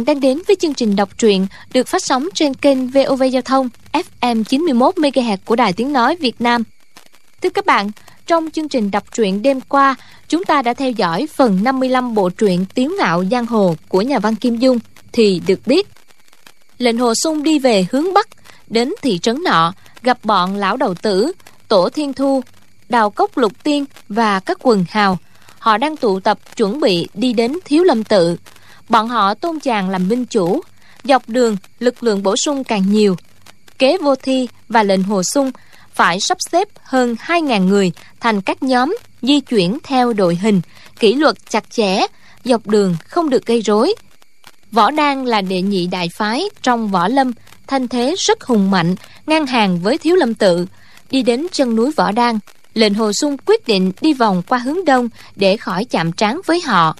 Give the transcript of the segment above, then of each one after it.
bạn đang đến với chương trình đọc truyện được phát sóng trên kênh VOV Giao thông FM 91 MHz của Đài Tiếng nói Việt Nam. Thưa các bạn, trong chương trình đọc truyện đêm qua, chúng ta đã theo dõi phần 55 bộ truyện Tiếu ngạo giang hồ của nhà văn Kim Dung thì được biết lệnh hồ sung đi về hướng bắc đến thị trấn nọ gặp bọn lão đầu tử tổ thiên thu đào cốc lục tiên và các quần hào họ đang tụ tập chuẩn bị đi đến thiếu lâm tự bọn họ tôn chàng làm minh chủ, dọc đường lực lượng bổ sung càng nhiều. Kế vô thi và lệnh hồ sung phải sắp xếp hơn 2.000 người thành các nhóm di chuyển theo đội hình, kỷ luật chặt chẽ, dọc đường không được gây rối. Võ đan là đệ nhị đại phái trong võ lâm, thanh thế rất hùng mạnh, ngang hàng với thiếu lâm tự. Đi đến chân núi võ đan, lệnh hồ sung quyết định đi vòng qua hướng đông để khỏi chạm trán với họ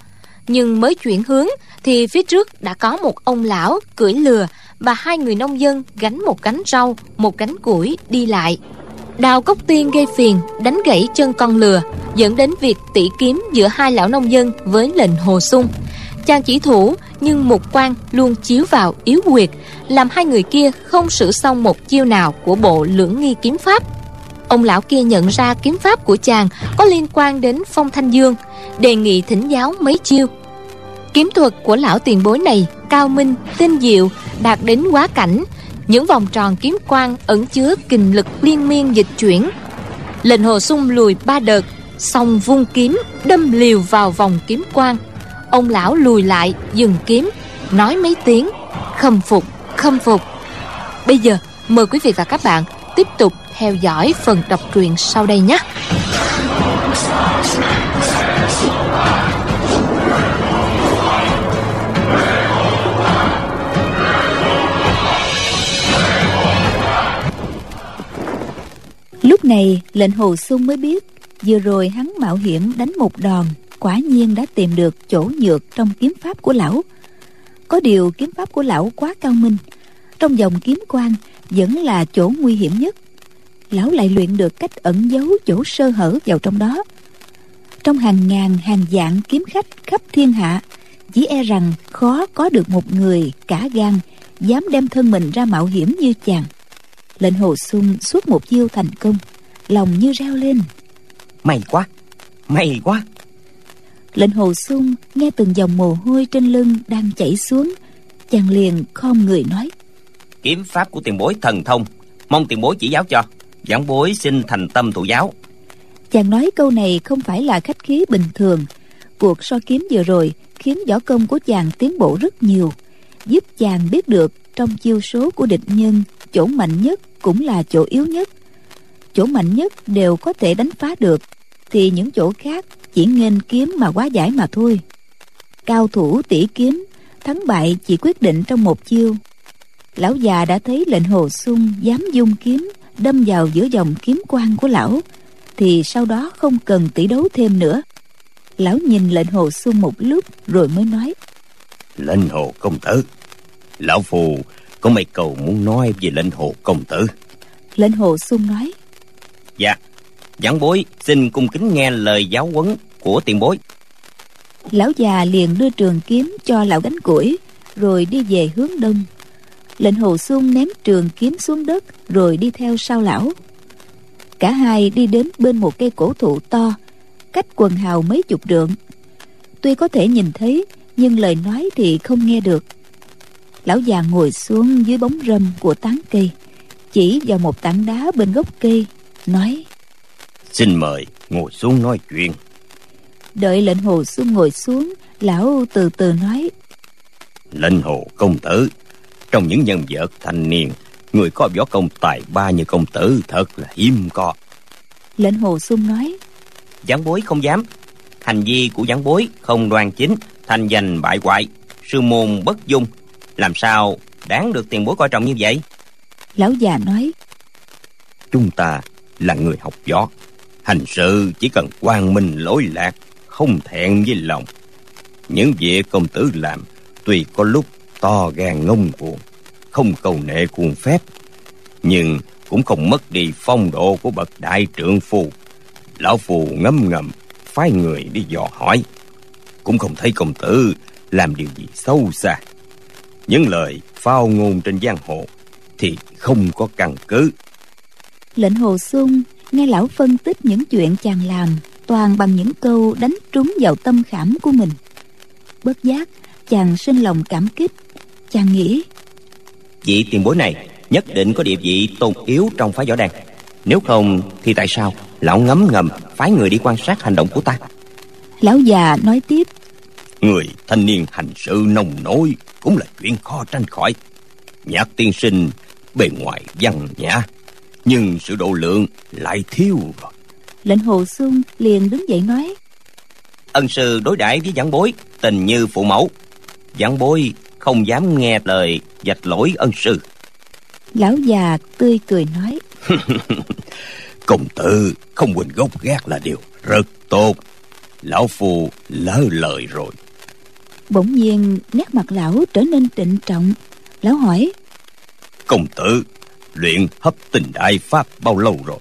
nhưng mới chuyển hướng thì phía trước đã có một ông lão cưỡi lừa và hai người nông dân gánh một gánh rau, một gánh củi đi lại. Đào cốc tiên gây phiền, đánh gãy chân con lừa, dẫn đến việc tỉ kiếm giữa hai lão nông dân với lệnh hồ sung. Chàng chỉ thủ, nhưng một quan luôn chiếu vào yếu quyệt làm hai người kia không sử xong một chiêu nào của bộ lưỡng nghi kiếm pháp. Ông lão kia nhận ra kiếm pháp của chàng có liên quan đến phong thanh dương, đề nghị thỉnh giáo mấy chiêu kiếm thuật của lão tiền bối này cao minh, tinh diệu, đạt đến quá cảnh. Những vòng tròn kiếm quang ẩn chứa kình lực liên miên dịch chuyển. Lệnh hồ sung lùi ba đợt, xong vung kiếm, đâm liều vào vòng kiếm quang. Ông lão lùi lại, dừng kiếm, nói mấy tiếng, khâm phục khâm phục. Bây giờ, mời quý vị và các bạn tiếp tục theo dõi phần đọc truyện sau đây nhé. Lúc này, lệnh hồ sung mới biết, Vừa rồi hắn mạo hiểm đánh một đòn, Quả nhiên đã tìm được chỗ nhược trong kiếm pháp của lão. Có điều kiếm pháp của lão quá cao minh, Trong dòng kiếm quang vẫn là chỗ nguy hiểm nhất. Lão lại luyện được cách ẩn giấu chỗ sơ hở vào trong đó. Trong hàng ngàn, hàng dạng kiếm khách khắp thiên hạ, Chỉ e rằng khó có được một người cả gan Dám đem thân mình ra mạo hiểm như chàng lệnh hồ sung suốt một chiêu thành công lòng như reo lên. May quá may quá. Lệnh hồ sung nghe từng dòng mồ hôi trên lưng đang chảy xuống chàng liền khom người nói. Kiếm pháp của tiền bối thần thông mong tiền bối chỉ giáo cho. Giảng bối xin thành tâm thụ giáo. Chàng nói câu này không phải là khách khí bình thường. Cuộc so kiếm vừa rồi khiến võ công của chàng tiến bộ rất nhiều giúp chàng biết được trong chiêu số của địch nhân chỗ mạnh nhất cũng là chỗ yếu nhất. Chỗ mạnh nhất đều có thể đánh phá được, thì những chỗ khác chỉ nghênh kiếm mà quá giải mà thôi. Cao thủ tỷ kiếm, thắng bại chỉ quyết định trong một chiêu. Lão già đã thấy lệnh hồ sung dám dung kiếm, đâm vào giữa dòng kiếm quang của lão, thì sau đó không cần tỷ đấu thêm nữa. Lão nhìn lệnh hồ sung một lúc rồi mới nói, lệnh hồ công tử, lão phù có mấy câu muốn nói về lệnh hồ công tử. Lệnh hồ sung nói. Dạ. Giảng bối xin cung kính nghe lời giáo huấn của tiền bối. Lão già liền đưa trường kiếm cho lão gánh củi rồi đi về hướng đông. Lệnh hồ sung ném trường kiếm xuống đất rồi đi theo sau lão. Cả hai đi đến bên một cây cổ thụ to cách quần hào mấy chục trượng. Tuy có thể nhìn thấy nhưng lời nói thì không nghe được lão già ngồi xuống dưới bóng râm của tán cây chỉ vào một tảng đá bên gốc cây nói xin mời ngồi xuống nói chuyện. Đợi lệnh hồ xuân ngồi xuống lão từ từ nói lệnh hồ công tử trong những nhân vật thanh niên người có võ công tài ba như công tử thật là hiếm có. Lệnh hồ xuân nói giảng bối không dám. Hành vi của giảng bối không đoan chính thành danh bại hoại sư môn bất dung làm sao đáng được tiền bối coi trọng như vậy? Lão già nói chúng ta là người học võ. Hành sự chỉ cần quang minh lỗi lạc không thẹn với lòng. Những việc công tử làm tuy có lúc to gan ngông cuồng không cầu nệ cuồng phép nhưng cũng không mất đi phong độ của bậc đại trượng phu. Lão phù ngấm ngầm phái người đi dò hỏi. Cũng không thấy công tử làm điều gì sâu xa những lời phao ngôn trên giang hồ thì không có căn cứ. Lệnh hồ sung nghe lão phân tích những chuyện chàng làm toàn bằng những câu đánh trúng vào tâm khảm của mình. Bất giác chàng sinh lòng cảm kích. Chàng nghĩ vị tiền bối này nhất định có địa vị tôn yếu trong phái võ đàn nếu không thì tại sao lão ngấm ngầm phái người đi quan sát hành động của ta? Lão già nói tiếp người thanh niên hành sự nồng nổi cũng là chuyện khó tránh khỏi. Nhạc tiên sinh bề ngoài văn nhã nhưng sự độ lượng lại thiếu. Rồi lệnh hồ xuân liền đứng dậy nói ân sư đối đãi với giảng bối tình như phụ mẫu. Giảng bối không dám nghe lời dạch lỗi ân sư. Lão già tươi cười nói công tử không quên gốc gác là điều rất tốt. Lão phu lỡ lời rồi bỗng nhiên nét mặt lão trở nên trịnh trọng. Lão hỏi công tử luyện hấp tình đại pháp bao lâu rồi?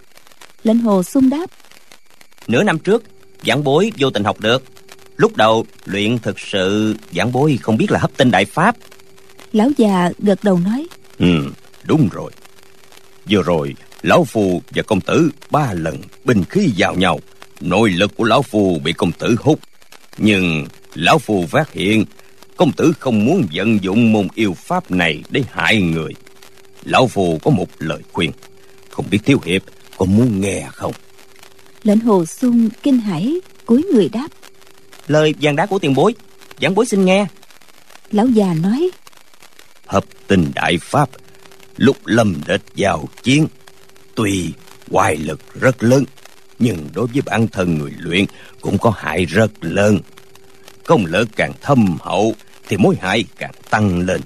Lệnh hồ xung đáp nửa năm trước giảng bối vô tình học được. Lúc đầu luyện thực sự giảng bối không biết là hấp tinh đại pháp. Lão già gật đầu nói ừ đúng rồi. Vừa rồi lão phu và công tử ba lần binh khí vào nhau. Nội lực của lão phu bị công tử hút. Nhưng lão phu phát hiện công tử không muốn vận dụng môn yêu pháp này để hại người. Lão phu có một lời khuyên không biết thiếu hiệp có muốn nghe không? Lệnh hồ sung kinh hãi cúi người đáp. Lời vàng đá của tiền bối giảng bối xin nghe. Lão già nói hợp tình đại pháp lúc lâm địch vào chiến tuy hoài lực rất lớn nhưng đối với bản thân người luyện cũng có hại rất lớn công lực càng thâm hậu thì mối hại càng tăng lên.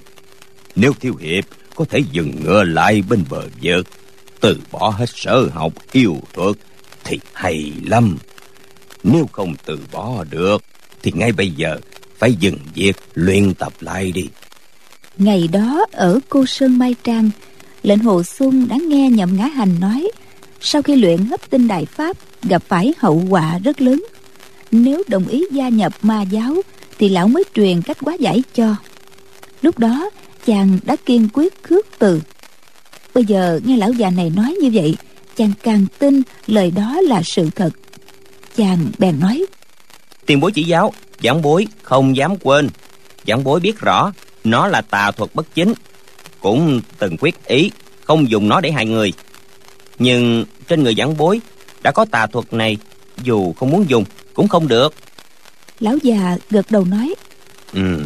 Nếu thiếu hiệp, có thể dừng ngựa lại bên bờ vực. Từ bỏ hết sở học yêu thuật thì hay lắm. Nếu không từ bỏ được, thì ngay bây giờ phải dừng việc luyện tập lại đi. Ngày đó ở cô sơn mai trang, lệnh hồ xuân đã nghe nhậm ngã hành nói, sau khi luyện hấp tinh đại pháp, gặp phải hậu quả rất lớn nếu đồng ý gia nhập ma giáo, thì lão mới truyền cách quá giải cho. Lúc đó, chàng đã kiên quyết khước từ. Bây giờ nghe lão già này nói như vậy, chàng càng tin lời đó là sự thật. Chàng bèn nói, tiền bối chỉ giáo, giảng bối không dám quên. Giảng bối biết rõ, nó là tà thuật bất chính, cũng từng quyết ý không dùng nó để hại người. Nhưng trên người giảng bối đã có tà thuật này, dù không muốn dùng cũng không được. Lão già gật đầu nói. Ừ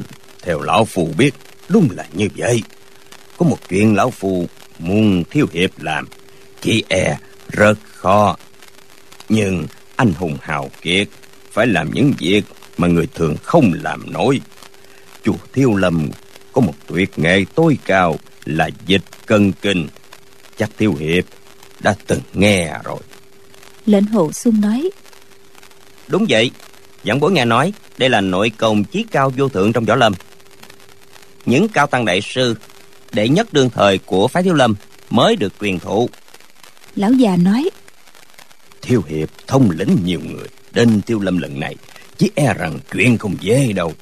theo lão phù biết đúng là như vậy. Có một chuyện lão phù muốn thiếu hiệp làm. Chỉ e rất khó. Nhưng anh hùng hào kiệt phải làm những việc mà người thường không làm nổi. Chùa thiêu lâm có một tuyệt nghệ tối cao là dịch cân kinh. Chắc thiếu hiệp đã từng nghe rồi. Lệnh hồ xuân nói đúng vậy. Giảng bối nghe nói đây là nội công chí cao vô thượng trong võ lâm. Những cao tăng đại sư đệ nhất đương thời của phái thiếu lâm mới được truyền thụ. Lão già nói thiếu hiệp thông lĩnh nhiều người đến tiêu lâm lần này chỉ e rằng chuyện không dễ đâu.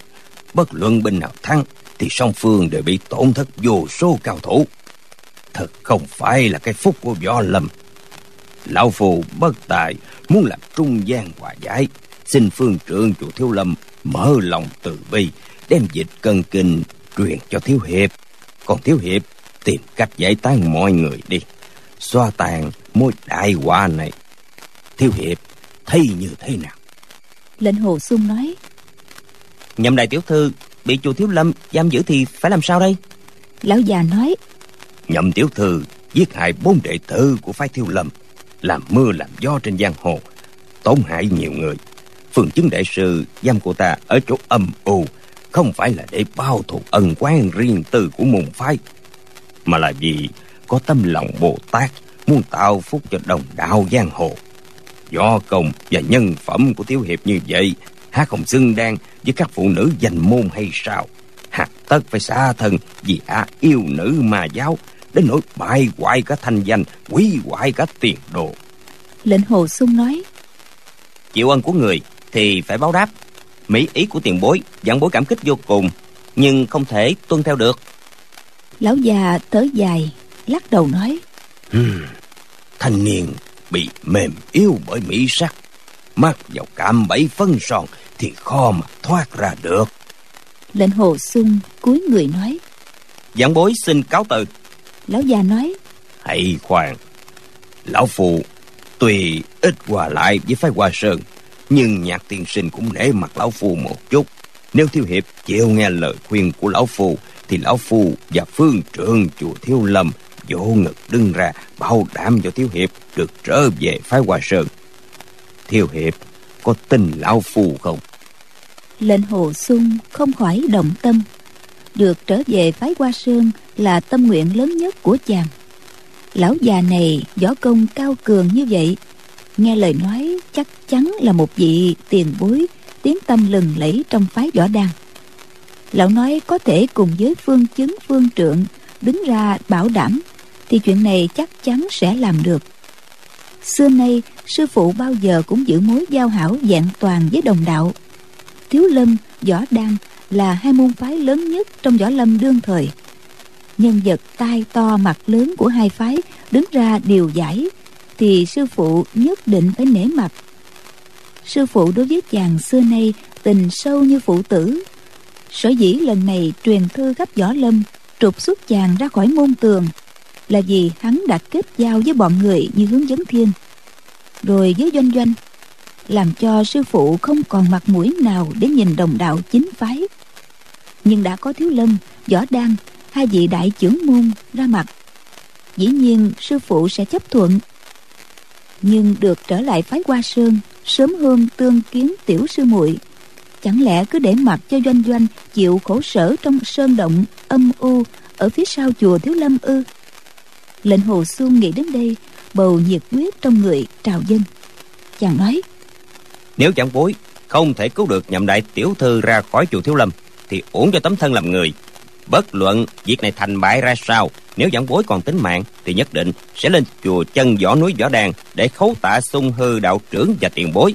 Bất luận bên nào thắng thì song phương đều bị tổn thất vô số cao thủ. Thật không phải là cái phúc của võ lâm lão phù bất tài muốn làm trung gian hòa giải. Xin phương trượng chùa thiếu lâm mở lòng từ bi đem dịch cân kinh truyền cho thiếu hiệp. Còn thiếu hiệp tìm cách giải tán mọi người đi xoa tàn mối đại họa này. Thiếu hiệp thấy như thế nào? Lệnh hồ xuân nói nhậm đại tiểu thư bị chùa thiếu lâm giam giữ thì phải làm sao đây? Lão già nói nhậm tiểu thư giết hại bốn đệ tử của phái thiếu lâm làm mưa, làm gió trên giang hồ, tổn hại nhiều người. Phương chứng đại sư giam cô ta ở chỗ âm u, không phải là để bao thù ân quan riêng tư của môn phái, mà là vì có tâm lòng bồ tát muốn tạo phúc cho đồng đạo giang hồ. Do công và nhân phẩm của thiếu hiệp như vậy, há không xứng đáng với các phụ nữ danh môn hay sao? Hạt tất phải xa thân vì a yêu nữ mà giáo đến nỗi bại hoại cả thanh danh hủy hoại cả tiền đồ. Lệnh hồ sung nói chịu ân của người thì phải báo đáp. Mỹ ý của tiền bối giảng bối cảm kích vô cùng nhưng không thể tuân theo được. Lão già thở dài lắc đầu nói hmm, thanh niên bị mềm yếu bởi mỹ sắc mắc vào cạm bẫy phân son thì khó mà thoát ra được. Lệnh hồ sung cúi người nói giảng bối xin cáo từ lão già nói. Hãy khoan. Lão phù tuy ít qua lại với phái hoa sơn nhưng nhạc tiên sinh cũng nể mặt lão phù một chút. Nếu thiếu hiệp chịu nghe lời khuyên của lão phù thì lão phù và phương trưởng chùa thiếu lâm vỗ ngực đứng ra bảo đảm cho thiếu hiệp được trở về phái hoa sơn. Thiếu hiệp có tin lão phù không? Lệnh hồ sung không khỏi động tâm được trở về phái hoa sơn là tâm nguyện lớn nhất của chàng lão già này võ công cao cường như vậy, nghe lời nói chắc chắn là một vị tiền bối tiếng tâm lừng lẫy trong phái võ đan. lão nói có thể cùng với phương chứng phương trượng đứng ra bảo đảm thì chuyện này chắc chắn sẽ làm được xưa nay, sư phụ bao giờ cũng giữ mối giao hảo vẹn toàn với đồng đạo thiếu lâm, võ đan là hai môn phái lớn nhất trong võ lâm đương thời. Nhân vật tai to mặt lớn của hai phái đứng ra điều giải thì sư phụ nhất định phải nể mặt. Sư phụ đối với chàng xưa nay tình sâu như phụ tử. Sở dĩ lần này truyền thư khắp võ lâm, trục xuất chàng ra khỏi môn tường là vì hắn đã kết giao với bọn người như hướng dẫn thiên. Rồi với doanh doanh, làm cho sư phụ không còn mặt mũi nào để nhìn đồng đạo chính phái nhưng đã có thiếu lâm, võ đan, hai vị đại trưởng môn ra mặt. Dĩ nhiên, sư phụ sẽ chấp thuận. Nhưng được trở lại phái hoa sơn, sớm hôm tương kiến tiểu sư muội. Chẳng lẽ cứ để mặc cho doanh doanh chịu khổ sở trong sơn động âm u ở phía sau chùa thiếu lâm ư? Lệnh hồ xuân nghĩ đến đây, bầu nhiệt huyết trong người trào dân chàng nói, nếu chẳng bối, không thể cứu được nhậm đại tiểu thư ra khỏi chùa thiếu lâm thì uổng cho tấm thân làm người. Bất luận việc này thành bại ra sao nếu giảng bối còn tính mạng thì nhất định sẽ lên chùa chân võ núi võ đàn để khấu tạ sung hư đạo trưởng và tiền bối.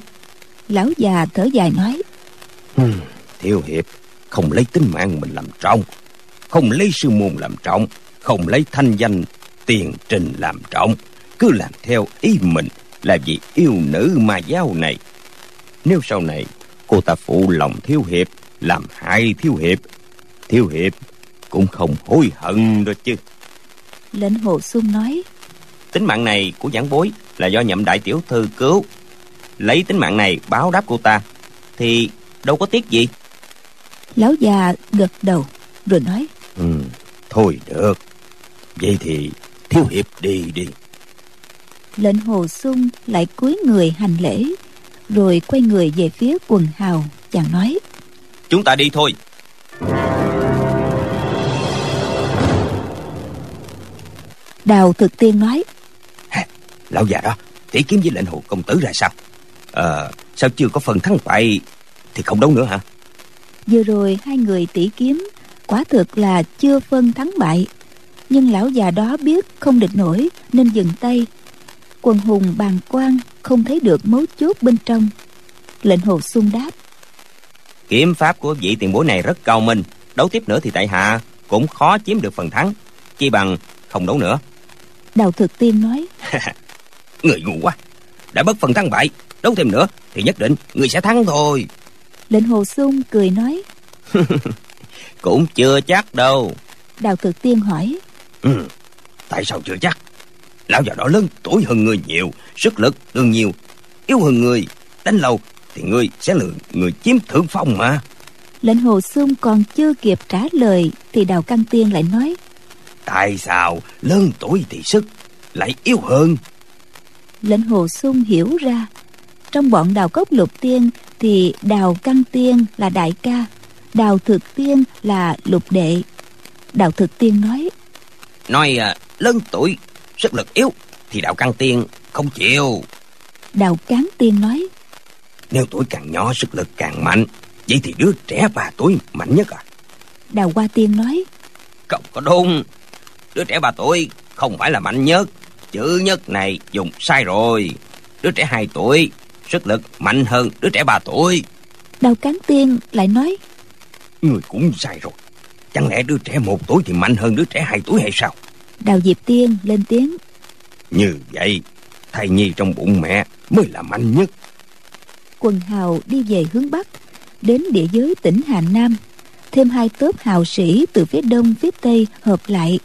Lão già thở dài nói hmm, thiếu hiệp không lấy tính mạng mình làm trọng không lấy sư môn làm trọng không lấy thanh danh tiền trình làm trọng cứ làm theo ý mình là vì yêu nữ ma giáo này. Nếu sau này cô ta phụ lòng thiếu hiệp làm hại thiếu hiệp. Thiếu hiệp cũng không hối hận đó chứ. Lệnh hồ xuân nói tính mạng này của giảng bối là do nhậm đại tiểu thư cứu. Lấy tính mạng này báo đáp cô ta thì đâu có tiếc gì. Lão già gật đầu rồi nói ừ thôi được. Vậy thì thiếu hiệp đi đi. Lệnh hồ sung lại cúi người hành lễ rồi quay người về phía quần hào chàng nói chúng ta đi thôi. Đào thực tiên nói. Lão già đó tỷ kiếm với lệnh hồ công tử ra sao? Ờ sao chưa có phần thắng bại thì không đấu nữa hả? Vừa rồi hai người tỷ kiếm quả thực là chưa phân thắng bại. Nhưng lão già đó biết không địch nổi nên dừng tay. Quần hùng bàn quan không thấy được mấu chốt bên trong. Lệnh hồ sung đáp kiếm pháp của vị tiền bối này rất cao minh. Đấu tiếp nữa thì tại hạ cũng khó chiếm được phần thắng. Chi bằng không đấu nữa. Đào thực tiên nói. Người ngu quá. Đã bất phần thắng bại đấu thêm nữa thì nhất định người sẽ thắng thôi. Lệnh hồ sung cười nói. Cũng chưa chắc đâu. Đào thực tiên hỏi. Ừ, tại sao chưa chắc? Lão già đó lớn tuổi hơn người nhiều sức lực đương nhiều yếu hơn người đánh lâu thì ngươi sẽ là người chiếm thượng phong mà. Lệnh hồ sung còn chưa kịp trả lời thì đào căn tiên lại nói tại sao lớn tuổi thì sức lại yếu hơn? Lệnh hồ sung hiểu ra trong bọn đào cốc lục tiên thì đào căn tiên là đại ca đào thực tiên là lục đệ. Đào thực tiên nói nói à, lớn tuổi sức lực yếu thì đạo căn tiên không chịu. Đào cán tiên nói nếu tuổi càng nhỏ sức lực càng mạnh. Vậy thì đứa trẻ ba tuổi mạnh nhất à? Đào hoa tiên nói. Không có đúng. Đứa trẻ ba tuổi không phải là mạnh nhất. Chữ nhất này dùng sai rồi. Đứa trẻ hai tuổi sức lực mạnh hơn đứa trẻ ba tuổi. Đào cán tiên lại nói. Người cũng sai rồi. Chẳng lẽ đứa trẻ một tuổi thì mạnh hơn đứa trẻ hai tuổi hay sao? Đào diệp tiên lên tiếng. Như vậy thai nhi trong bụng mẹ mới là mạnh nhất quần hào đi về hướng bắc, đến địa giới tỉnh hà nam. Thêm hai tớp hào sĩ từ phía đông, phía tây hợp lại.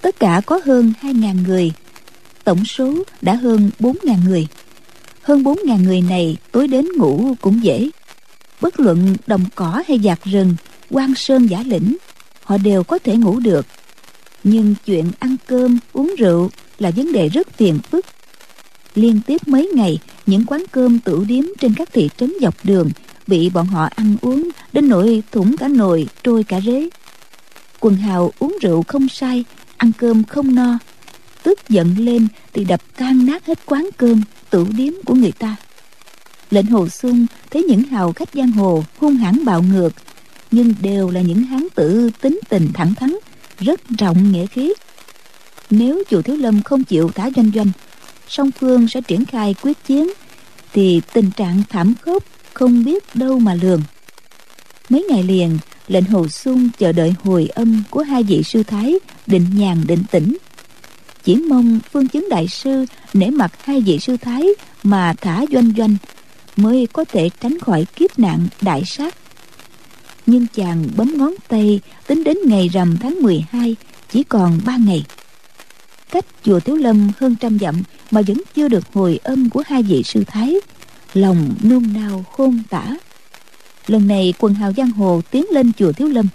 Tất cả có hơn hai ngàn người. Tổng số đã hơn bốn ngàn người. Hơn bốn ngàn người này tối đến ngủ cũng dễ. Bất luận đồng cỏ hay giạc rừng quan sơn giả lĩnh, họ đều có thể ngủ được. Nhưng chuyện ăn cơm, uống rượu là vấn đề rất phiền phức. Liên tiếp mấy ngày những quán cơm tửu điếm trên các thị trấn dọc đường bị bọn họ ăn uống đến nỗi thủng cả nồi trôi cả rế. Quần hào uống rượu không say, ăn cơm không no. Tức giận lên thì đập tan nát hết quán cơm tửu điếm của người ta. Lệnh hồ xuân thấy những hào khách giang hồ hung hãn bạo ngược nhưng đều là những hán tử tính tình thẳng thắn rất rộng nghĩa khí. Nếu chùa thiếu lâm không chịu thả doanh doanh song phương sẽ triển khai quyết chiến, thì tình trạng thảm khốc không biết đâu mà lường. Mấy ngày liền, lệnh hồ xuân chờ đợi hồi âm của hai vị sư thái định nhàn định tĩnh. Chỉ mong phương chứng đại sư nể mặt hai vị sư thái mà thả doanh doanh mới có thể tránh khỏi kiếp nạn đại sát. Nhưng chàng bấm ngón tay, tính đến ngày rằm tháng 12 chỉ còn ba ngày cách chùa Thiếu Lâm hơn trăm dặm mà vẫn chưa được hồi âm của hai vị sư thái. Lòng nôn nao khôn tả. Lần này quần hào giang hồ tiến lên chùa Thiếu Lâm.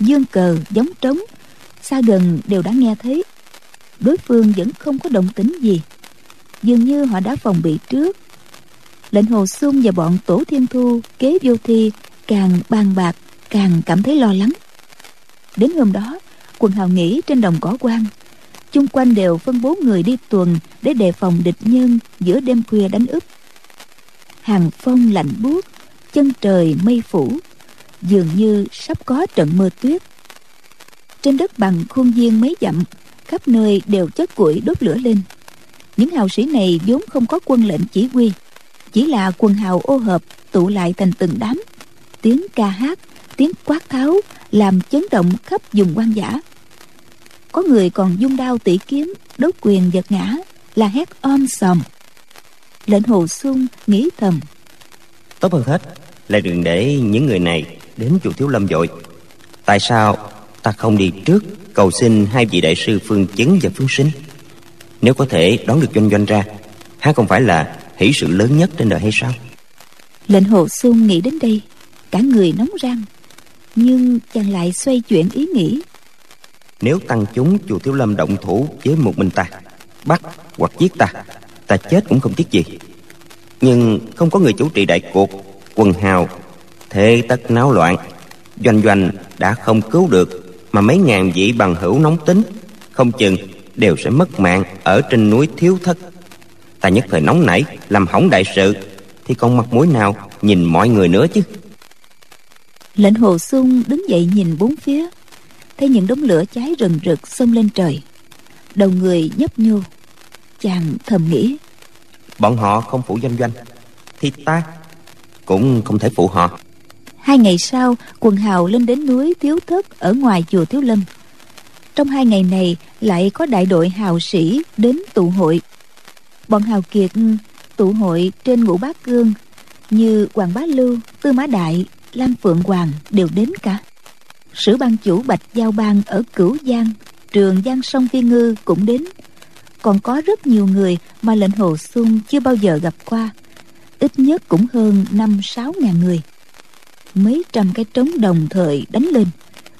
Dương cờ, giống trống. Xa gần đều đã nghe thấy. Đối phương vẫn không có động tính gì. Dường như họ đã phòng bị trước. Lệnh hồ sung và bọn tổ thiên thu kế vô thi càng bàn bạc, càng cảm thấy lo lắng. Đến hôm đó, quần hào nghỉ trên đồng cỏ quan chung quanh đều phân bố người đi tuần để đề phòng địch nhân giữa đêm khuya đánh úp. Hàng phong lạnh buốt, chân trời mây phủ, dường như sắp có trận mưa tuyết. Trên đất bằng khuôn viên mấy dặm, khắp nơi đều chất củi đốt lửa lên. Những hào sĩ này vốn không có quân lệnh chỉ huy, chỉ là quần hào ô hợp tụ lại thành từng đám. Tiếng ca hát, tiếng quát tháo làm chấn động khắp vùng quan giả có người còn dung đao tỉ kiếm đốt quyền giật ngã là hét om sòm. Lệnh hồ xuân nghĩ thầm. Tốt hơn hết là đừng để những người này đến chùa thiếu lâm dội. Tại sao ta không đi trước cầu xin hai vị đại sư phương chứng và phương sinh? Nếu có thể đón được doanh doanh ra há không phải là hỷ sự lớn nhất trên đời hay sao? Lệnh hồ xuân nghĩ đến đây cả người nóng rang. Nhưng chàng lại xoay chuyển ý nghĩ nếu tăng chúng, chùa thiếu lâm động thủ với một mình ta, bắt hoặc giết ta ta chết cũng không tiếc gì. Nhưng không có người chủ trì đại cuộc, quần hào, thế tất náo loạn. Doanh doanh đã không cứu được, mà mấy ngàn vị bằng hữu nóng tính, không chừng đều sẽ mất mạng ở trên núi thiếu thất. Ta nhất thời nóng nảy, làm hỏng đại sự. Thì còn mặt mũi nào nhìn mọi người nữa chứ? Lệnh hồ sung đứng dậy nhìn bốn phía thấy những đống lửa cháy rừng rực xông lên trời. Đầu người nhấp nhô chàng thầm nghĩ. Bọn họ không phụ doanh doanh thì ta cũng không thể phụ họ. Hai ngày sau quần hào lên đến núi thiếu thất ở ngoài chùa thiếu lâm. Trong hai ngày này lại có đại đội hào sĩ đến tụ hội. Bọn hào kiệt tụ hội trên ngũ bát cương như hoàng bá lưu tư mã đại lam phượng hoàng đều đến cả sử ban chủ bạch giao bang ở cửu giang trường giang sông phi ngư cũng đến. Còn có rất nhiều người mà lệnh hồ xuân chưa bao giờ gặp qua ít nhất cũng hơn năm sáu ngàn người. Mấy trăm cái trống đồng thời đánh lên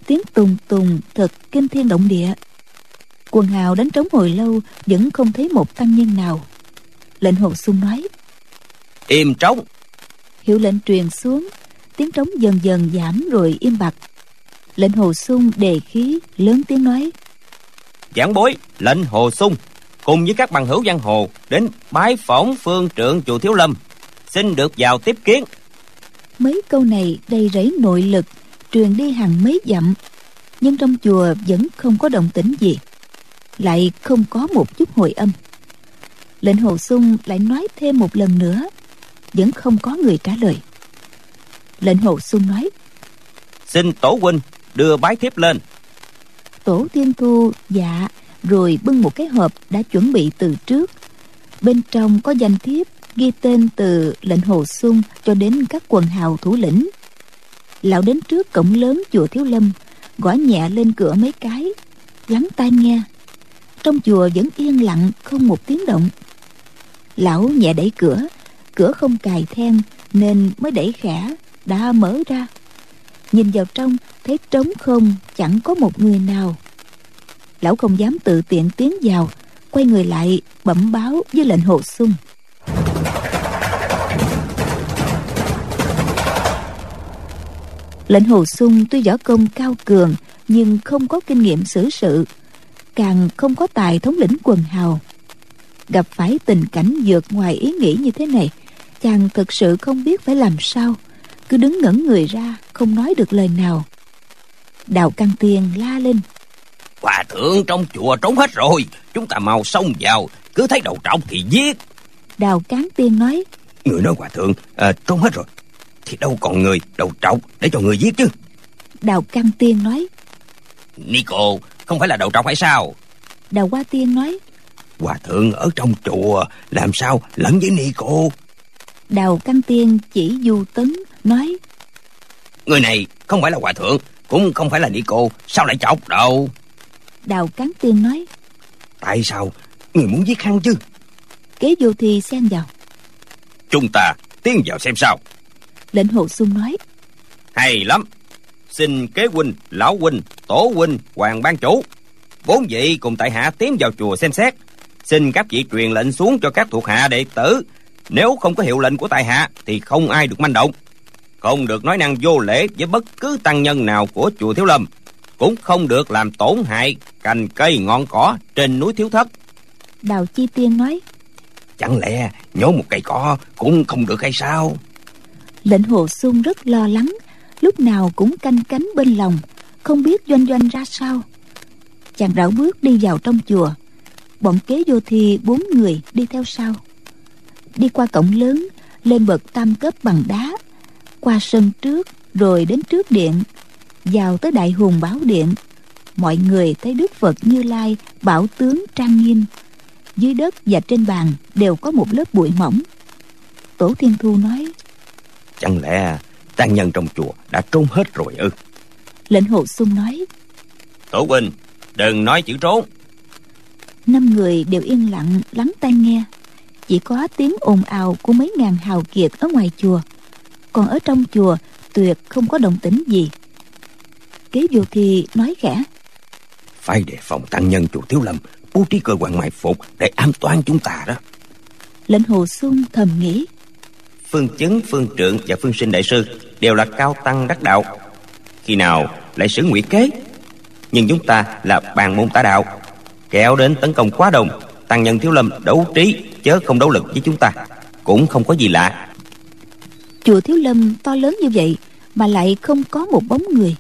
tiếng tùng tùng thật kinh thiên động địa. Quần hào đánh trống hồi lâu vẫn không thấy một tăng nhân nào. Lệnh hồ xuân nói im trống. Hiệu lệnh truyền xuống tiếng trống dần dần giảm rồi im bặt lệnh hồ sung đề khí lớn tiếng nói. Giảng bối lệnh hồ sung cùng với các bằng hữu giang hồ đến bái phỏng phương trượng chùa thiếu lâm xin được vào tiếp kiến. Mấy câu này đầy rẫy nội lực truyền đi hàng mấy dặm nhưng trong chùa vẫn không có động tĩnh gì lại không có một chút hồi âm. Lệnh hồ sung lại nói thêm một lần nữa vẫn không có người trả lời. Lệnh hồ sung nói xin tổ huynh đưa bái thiếp lên. Tổ tiên thu dạ rồi bưng một cái hộp đã chuẩn bị từ trước. Bên trong có danh thiếp ghi tên từ lệnh hồ xuân cho đến các quần hào thủ lĩnh. Lão đến trước cổng lớn chùa thiếu lâm, gõ nhẹ lên cửa mấy cái, lắng tai nghe. Trong chùa vẫn yên lặng, không một tiếng động. Lão nhẹ đẩy cửa cửa không cài then nên mới đẩy khẽ, đã mở ra. Nhìn vào trong thấy trống không, chẳng có một người nào. Lão không dám tự tiện tiến vào, quay người lại bẩm báo với lệnh hồ sung lệnh hồ sung tuy võ công cao cường, nhưng không có kinh nghiệm xử sự, càng không có tài thống lĩnh quần hào. Gặp phải tình cảnh vượt ngoài ý nghĩ như thế này, chàng thực sự không biết phải làm sao, cứ đứng ngẩn người ra, không nói được lời nào đào căn tiên la lên. Hòa thượng trong chùa trốn hết rồi chúng ta mau xông vào cứ thấy đầu trọc thì giết. Đào cán tiên nói người nói hòa thượng à, trốn hết rồi thì đâu còn người đầu trọc để cho người giết chứ. Đào căn tiên nói nico không phải là đầu trọc hay sao? Đào hoa tiên nói hòa thượng ở trong chùa làm sao lẫn với nico? Đào căn tiên chỉ du tấn nói người này không phải là hòa thượng cũng không phải là nico sao lại chọc đâu? Đào cán tiên nói. Tại sao? Người muốn giết hắn chứ? Kế vô thi xen vào. Chúng ta tiến vào xem sao. Lệnh hồ sung nói. Hay lắm. Xin kế huynh lão huynh tổ huynh hoàng ban chủ. Bốn vị cùng tại hạ tiến vào chùa xem xét. Xin các vị truyền lệnh xuống cho các thuộc hạ đệ tử. Nếu không có hiệu lệnh của tại hạ thì không ai được manh động không được nói năng vô lễ với bất cứ tăng nhân nào của chùa thiếu lâm cũng không được làm tổn hại cành cây ngọn cỏ trên núi thiếu thất. Đào chi tiên nói chẳng lẽ nhổ một cây cỏ cũng không được hay sao? Lệnh hồ sung rất lo lắng lúc nào cũng canh cánh bên lòng không biết doanh doanh ra sao. Chàng rảo bước đi vào trong chùa bọn kế vô thi bốn người đi theo sau. Đi qua cổng lớn lên bậc tam cấp bằng đá qua sân trước rồi đến trước điện vào tới đại hùng bảo điện. Mọi người thấy đức phật như lai bảo tướng trang nghiêm dưới đất và trên bàn đều có một lớp bụi mỏng. Tổ thiên thu nói chẳng lẽ tăng nhân trong chùa đã trốn hết rồi ư? Lệnh hồ sung nói tổ huynh đừng nói chữ trốn. Năm người đều yên lặng lắng tai nghe. Chỉ có tiếng ồn ào của mấy ngàn hào kiệt ở ngoài chùa còn ở trong chùa tuyệt không có động tĩnh gì. Kế vô thì nói khẽ. Phải đề phòng tăng nhân chùa thiếu lâm bố trí cơ quan mai phục để an toàn chúng ta đó. Lệnh hồ xuân thầm nghĩ. Phương chứng phương trượng và phương sinh đại sư đều là cao tăng đắc đạo. Khi nào lại sử ngụy kế? Nhưng chúng ta là bàn môn tả đạo. Kéo đến tấn công quá đông tăng nhân thiếu lâm đấu trí chớ không đấu lực với chúng ta. Cũng không có gì lạ chùa thiếu lâm to lớn như vậy mà lại không có một bóng người.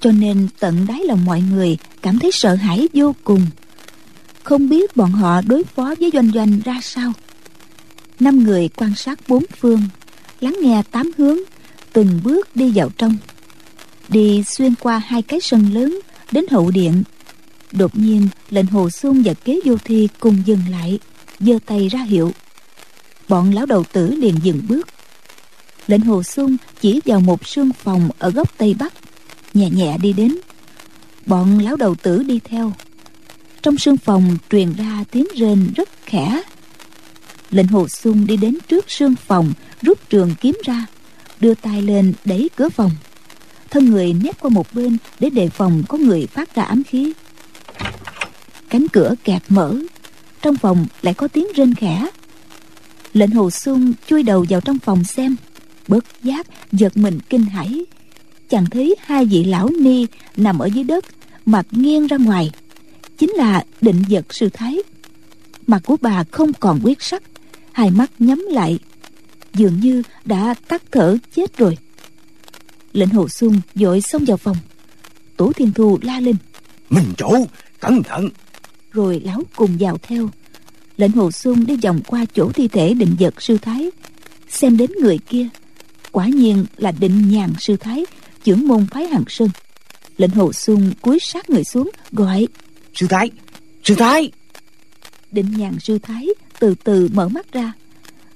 Cho nên tận đáy lòng mọi người cảm thấy sợ hãi vô cùng. Không biết bọn họ đối phó với doanh doanh ra sao. Năm người quan sát bốn phương, lắng nghe tám hướng, từng bước đi vào trong. Đi xuyên qua hai cái sân lớn, đến hậu điện. Đột nhiên, lệnh hồ xuân và kế vô thi cùng dừng lại, giơ tay ra hiệu. Bọn lão đầu tử liền dừng bước lệnh hồ xuân chỉ vào một sương phòng ở góc tây bắc, nhẹ nhẹ đi đến. Bọn lão đầu tử đi theo. Trong sương phòng truyền ra tiếng rên rất khẽ. Lệnh hồ xuân đi đến trước sương phòng, rút trường kiếm ra, đưa tay lên đẩy cửa phòng. Thân người nép qua một bên để đề phòng có người phát ra ám khí. Cánh cửa kẹt mở, trong phòng lại có tiếng rên khẽ. Lệnh hồ xuân chui đầu vào trong phòng xem bớt giác giật mình kinh hãi. Chàng thấy hai vị lão ni nằm ở dưới đất mặt nghiêng ra ngoài. Chính là định vật sư thái. Mặt của bà không còn quyết sắc hai mắt nhắm lại. Dường như đã tắt thở chết rồi. Lệnh hồ xuân vội xông vào phòng. Tổ thiên thu la lên. Mình chủ cẩn thận. Rồi lão cùng vào theo. Lệnh hồ xuân đi vòng qua chỗ thi thể định vật sư thái xem đến người kia quả nhiên là định nhàn sư thái trưởng môn phái hằng sơn. Lệnh hồ sung cúi sát người xuống gọi sư thái sư thái. Định nhàn sư thái từ từ mở mắt ra.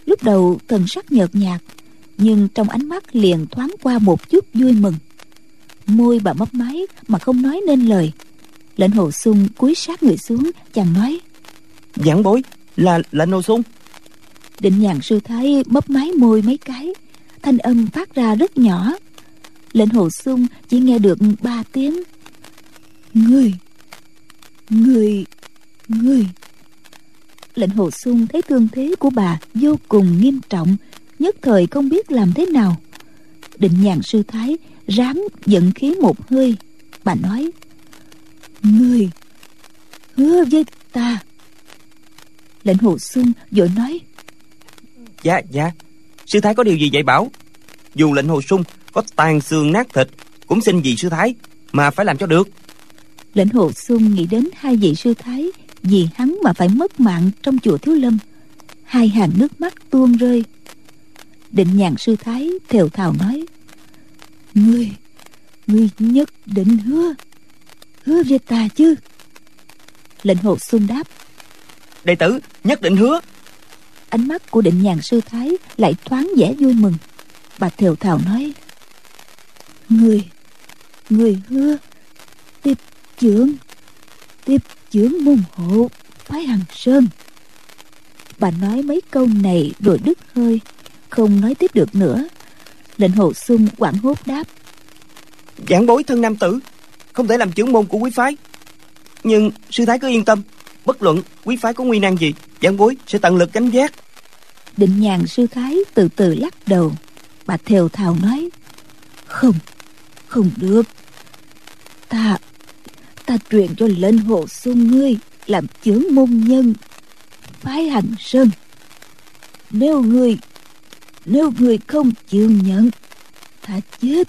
Lúc đầu thần sắc nhợt nhạt nhưng trong ánh mắt liền thoáng qua một chút vui mừng. Môi bà mấp máy mà không nói nên lời. Lệnh hồ sung cúi sát người xuống chàng nói giảng bối là lệnh hồ sung định nhàn sư thái mấp máy môi mấy cái thanh âm phát ra rất nhỏ. Lệnh hồ sung chỉ nghe được ba tiếng. Người người người. Lệnh hồ sung thấy thương thế của bà vô cùng nghiêm trọng, nhất thời không biết làm thế nào. Định nhàn sư thái ráng giận khí một hơi, bà nói, người, hứa với ta. Lệnh hồ xuân vội nói dạ dạ sư thái có điều gì dạy bảo? Dù lệnh hồ sung có tàn xương nát thịt cũng xin gì sư thái mà phải làm cho được. Lệnh hồ xuân nghĩ đến hai vị sư thái vì hắn mà phải mất mạng trong chùa thiếu lâm. Hai hàng nước mắt tuôn rơi. Định nhàn sư thái thều thào nói ngươi ngươi nhất định hứa hứa với ta chứ? Lệnh hồ xuân đáp đệ tử nhất định hứa ánh mắt của định nhàn sư thái lại thoáng vẻ vui mừng. Bà thều thào nói, người người hứa, tiếp trưởng tiếp trưởng môn hộ phái hằng sơn. Bà nói mấy câu này rồi đứt hơi, không nói tiếp được nữa. Lệnh hồ xuân quảng hốt đáp, giảng bối thân nam tử, không thể làm trưởng môn của quý phái. Nhưng sư thái cứ yên tâm, bất luận quý phái có nguy nan gì, giảng bối sẽ tận lực cánh giác định nhàn sư thái từ từ lắc đầu. Bà thều thào nói, không không được. Ta ta truyền cho lệnh hồ xuân ngươi làm chướng môn nhân, phái hành sơn. Nếu ngươi nếu ngươi không chịu nhận, ta chết,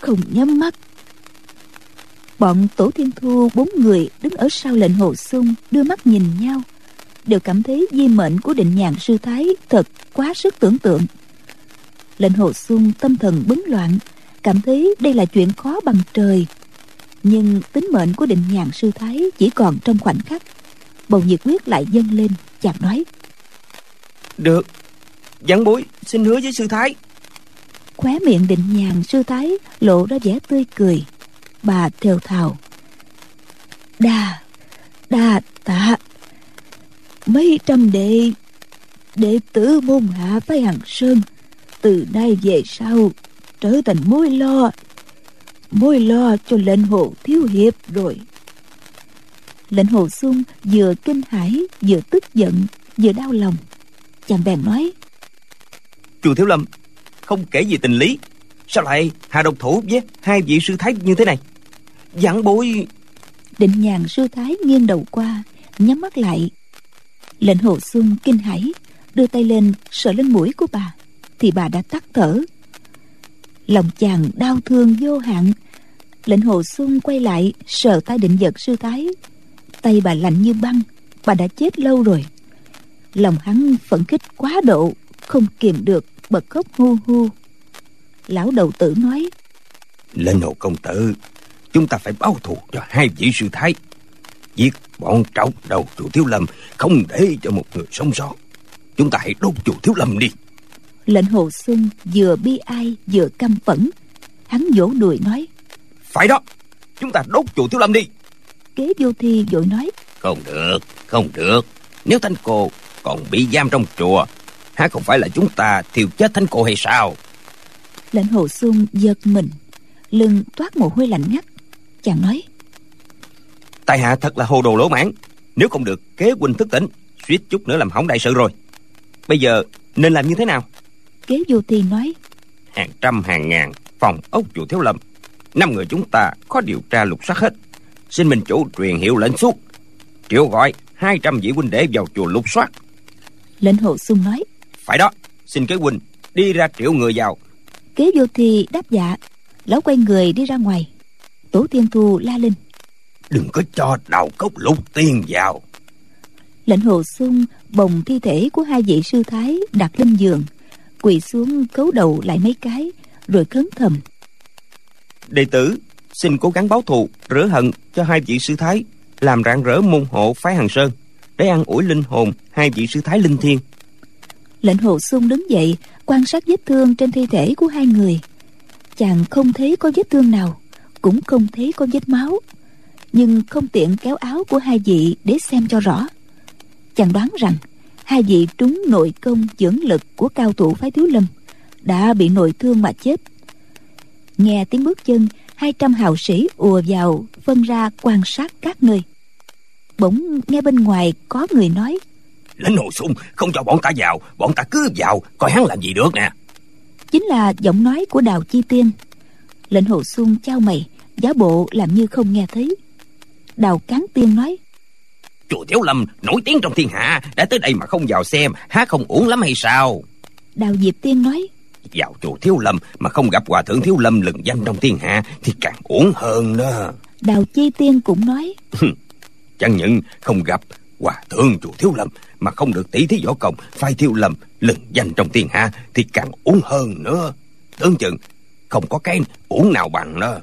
không nhắm mắt. Bọn tổ thiên thu, bốn người đứng ở sau lệnh hồ xuân đưa mắt nhìn nhau đều cảm thấy di mệnh của định nhàn sư thái thật quá sức tưởng tượng. Lệnh hồ xuân tâm thần bấn loạn cảm thấy đây là chuyện khó bằng trời. Nhưng tính mệnh của định nhàn sư thái chỉ còn trong khoảnh khắc. Bầu nhiệt huyết lại dâng lên chàng nói. Được. Giảng bối xin hứa với sư thái. Khóe miệng định nhàn sư thái lộ ra vẻ tươi cười. Bà thều thào. Đa đa tạ mấy trăm đệ đệ tử môn hạ phái hằng sơn từ nay về sau trở thành mối lo mối lo cho lệnh hồ thiếu hiệp rồi. Lệnh hồ xuân vừa kinh hãi vừa tức giận vừa đau lòng. Chàng bèn nói chùa thiếu lâm không kể gì tình lý sao lại hạ độc thủ với hai vị sư thái như thế này? Giảng bối định nhàn sư thái nghiêng đầu qua nhắm mắt lại lệnh hồ xuân kinh hãi, đưa tay lên sờ lên mũi của bà, thì bà đã tắt thở. Lòng chàng đau thương vô hạn, lệnh hồ xuân quay lại sờ tay định giật sư thái. Tay bà lạnh như băng, bà đã chết lâu rồi. Lòng hắn phẫn khích quá độ, không kiềm được, bật khóc hu hu. Lão đầu tử nói, lệnh hồ công tử, chúng ta phải báo thù cho hai vị sư thái giết bọn trọc đầu chùa thiếu lâm không để cho một người sống sót. Chúng ta hãy đốt chùa thiếu lâm đi. Lệnh hồ xuân vừa bi ai vừa căm phẫn. Hắn vỗ đùi nói phải đó chúng ta đốt chùa thiếu lâm đi. Kế vô thi vội nói không được không được. Nếu thanh cô còn bị giam trong chùa há không phải là chúng ta thiêu chết thánh cô hay sao? Lệnh hồ xuân giật mình lưng toát mồ hôi lạnh ngắt chàng nói tại hạ thật là hồ đồ lỗ mãn nếu không được kế huynh thức tỉnh suýt chút nữa làm hỏng đại sự rồi. Bây giờ nên làm như thế nào? Kế vô thi nói. Hàng trăm hàng ngàn phòng ốc chùa thiếu lâm. Năm người chúng ta có điều tra lục soát hết. Xin minh chủ truyền hiệu lệnh suốt. Triệu gọi hai trăm vị huynh đệ vào chùa lục soát. Lệnh hồ xuân nói. Phải đó xin kế huynh đi ra triệu người vào. Kế vô thi đáp dạ lão quay người đi ra ngoài. Tổ tiên thu la lên đừng có cho đầu cốc lục tiên vào. Lệnh hồ xuân bồng thi thể của hai vị sư thái đặt lên giường quỳ xuống cấu đầu lại mấy cái rồi khấn thầm. Đệ tử xin cố gắng báo thù rửa hận cho hai vị sư thái làm rạng rỡ môn hộ phái hằng sơn để ăn ủi linh hồn hai vị sư thái linh thiên lệnh hồ sung đứng dậy quan sát vết thương trên thi thể của hai người. Chàng không thấy có vết thương nào cũng không thấy có vết máu nhưng không tiện kéo áo của hai vị để xem cho rõ. Chàng đoán rằng hai vị trúng nội công dưỡng lực của cao thủ phái thiếu lâm đã bị nội thương mà chết. Nghe tiếng bước chân hai trăm hào sĩ ùa vào phân ra quan sát các nơi. Bỗng nghe bên ngoài có người nói lính hồ sung không cho bọn ta vào bọn ta cứ vào coi hắn làm gì được nè. Chính là giọng nói của đào chi tiên. Lệnh hồ xuân trao mày giả bộ làm như không nghe thấy đào cán tiên nói. Chùa thiếu lâm nổi tiếng trong thiên hạ đã tới đây mà không vào xem há không uổng lắm hay sao? Đào diệp tiên nói. Vào chùa thiếu lâm mà không gặp hòa thượng thiếu lâm lừng danh trong thiên hạ thì càng uổng hơn đó. Đào chi tiên cũng nói. Chẳng những không gặp hòa thượng chùa thiếu lâm mà không được tỷ thí võ công phai thiếu lâm lừng danh trong thiên hạ thì càng uổng hơn nữa. Tương chừng không có cái uổng nào bằng nữa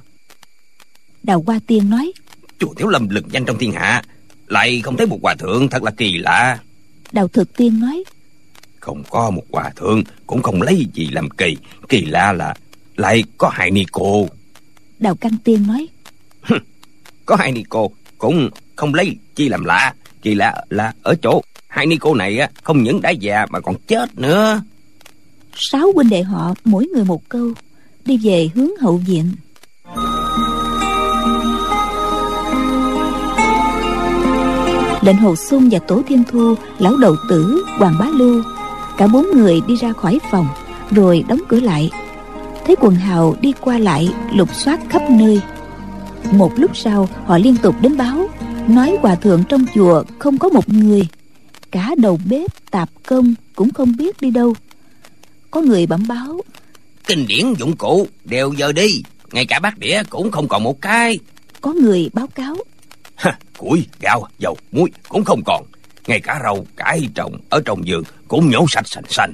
đào hoa tiên nói chùa thiếu lâm lừng danh trong thiên hạ. Lại không thấy một hòa thượng thật là kỳ lạ. Đào thực tiên nói không có một hòa thượng cũng không lấy gì làm kỳ. Kỳ lạ là lại có hai ni cô. Đào căn tiên nói có hai ni cô cũng không lấy chi làm lạ. Kỳ lạ là ở chỗ hai ni cô này á không những đã già mà còn chết nữa. Sáu huynh đệ họ mỗi người một câu đi về hướng hậu viện lệnh hồ sung và tổ thiên thu lão đầu tử hoàng bá lưu. Cả bốn người đi ra khỏi phòng rồi đóng cửa lại. Thấy quần hào đi qua lại lục soát khắp nơi. Một lúc sau họ liên tục đến báo nói hòa thượng trong chùa không có một người. Cả đầu bếp tạp công cũng không biết đi đâu. Có người bẩm báo kinh điển dụng cụ đều giờ đi ngay cả bát đĩa cũng không còn một cái. có người báo cáo ha, củi gạo dầu muối cũng không còn. Ngay cả rau cải trồng ở trong giường cũng nhổ sạch sành xanh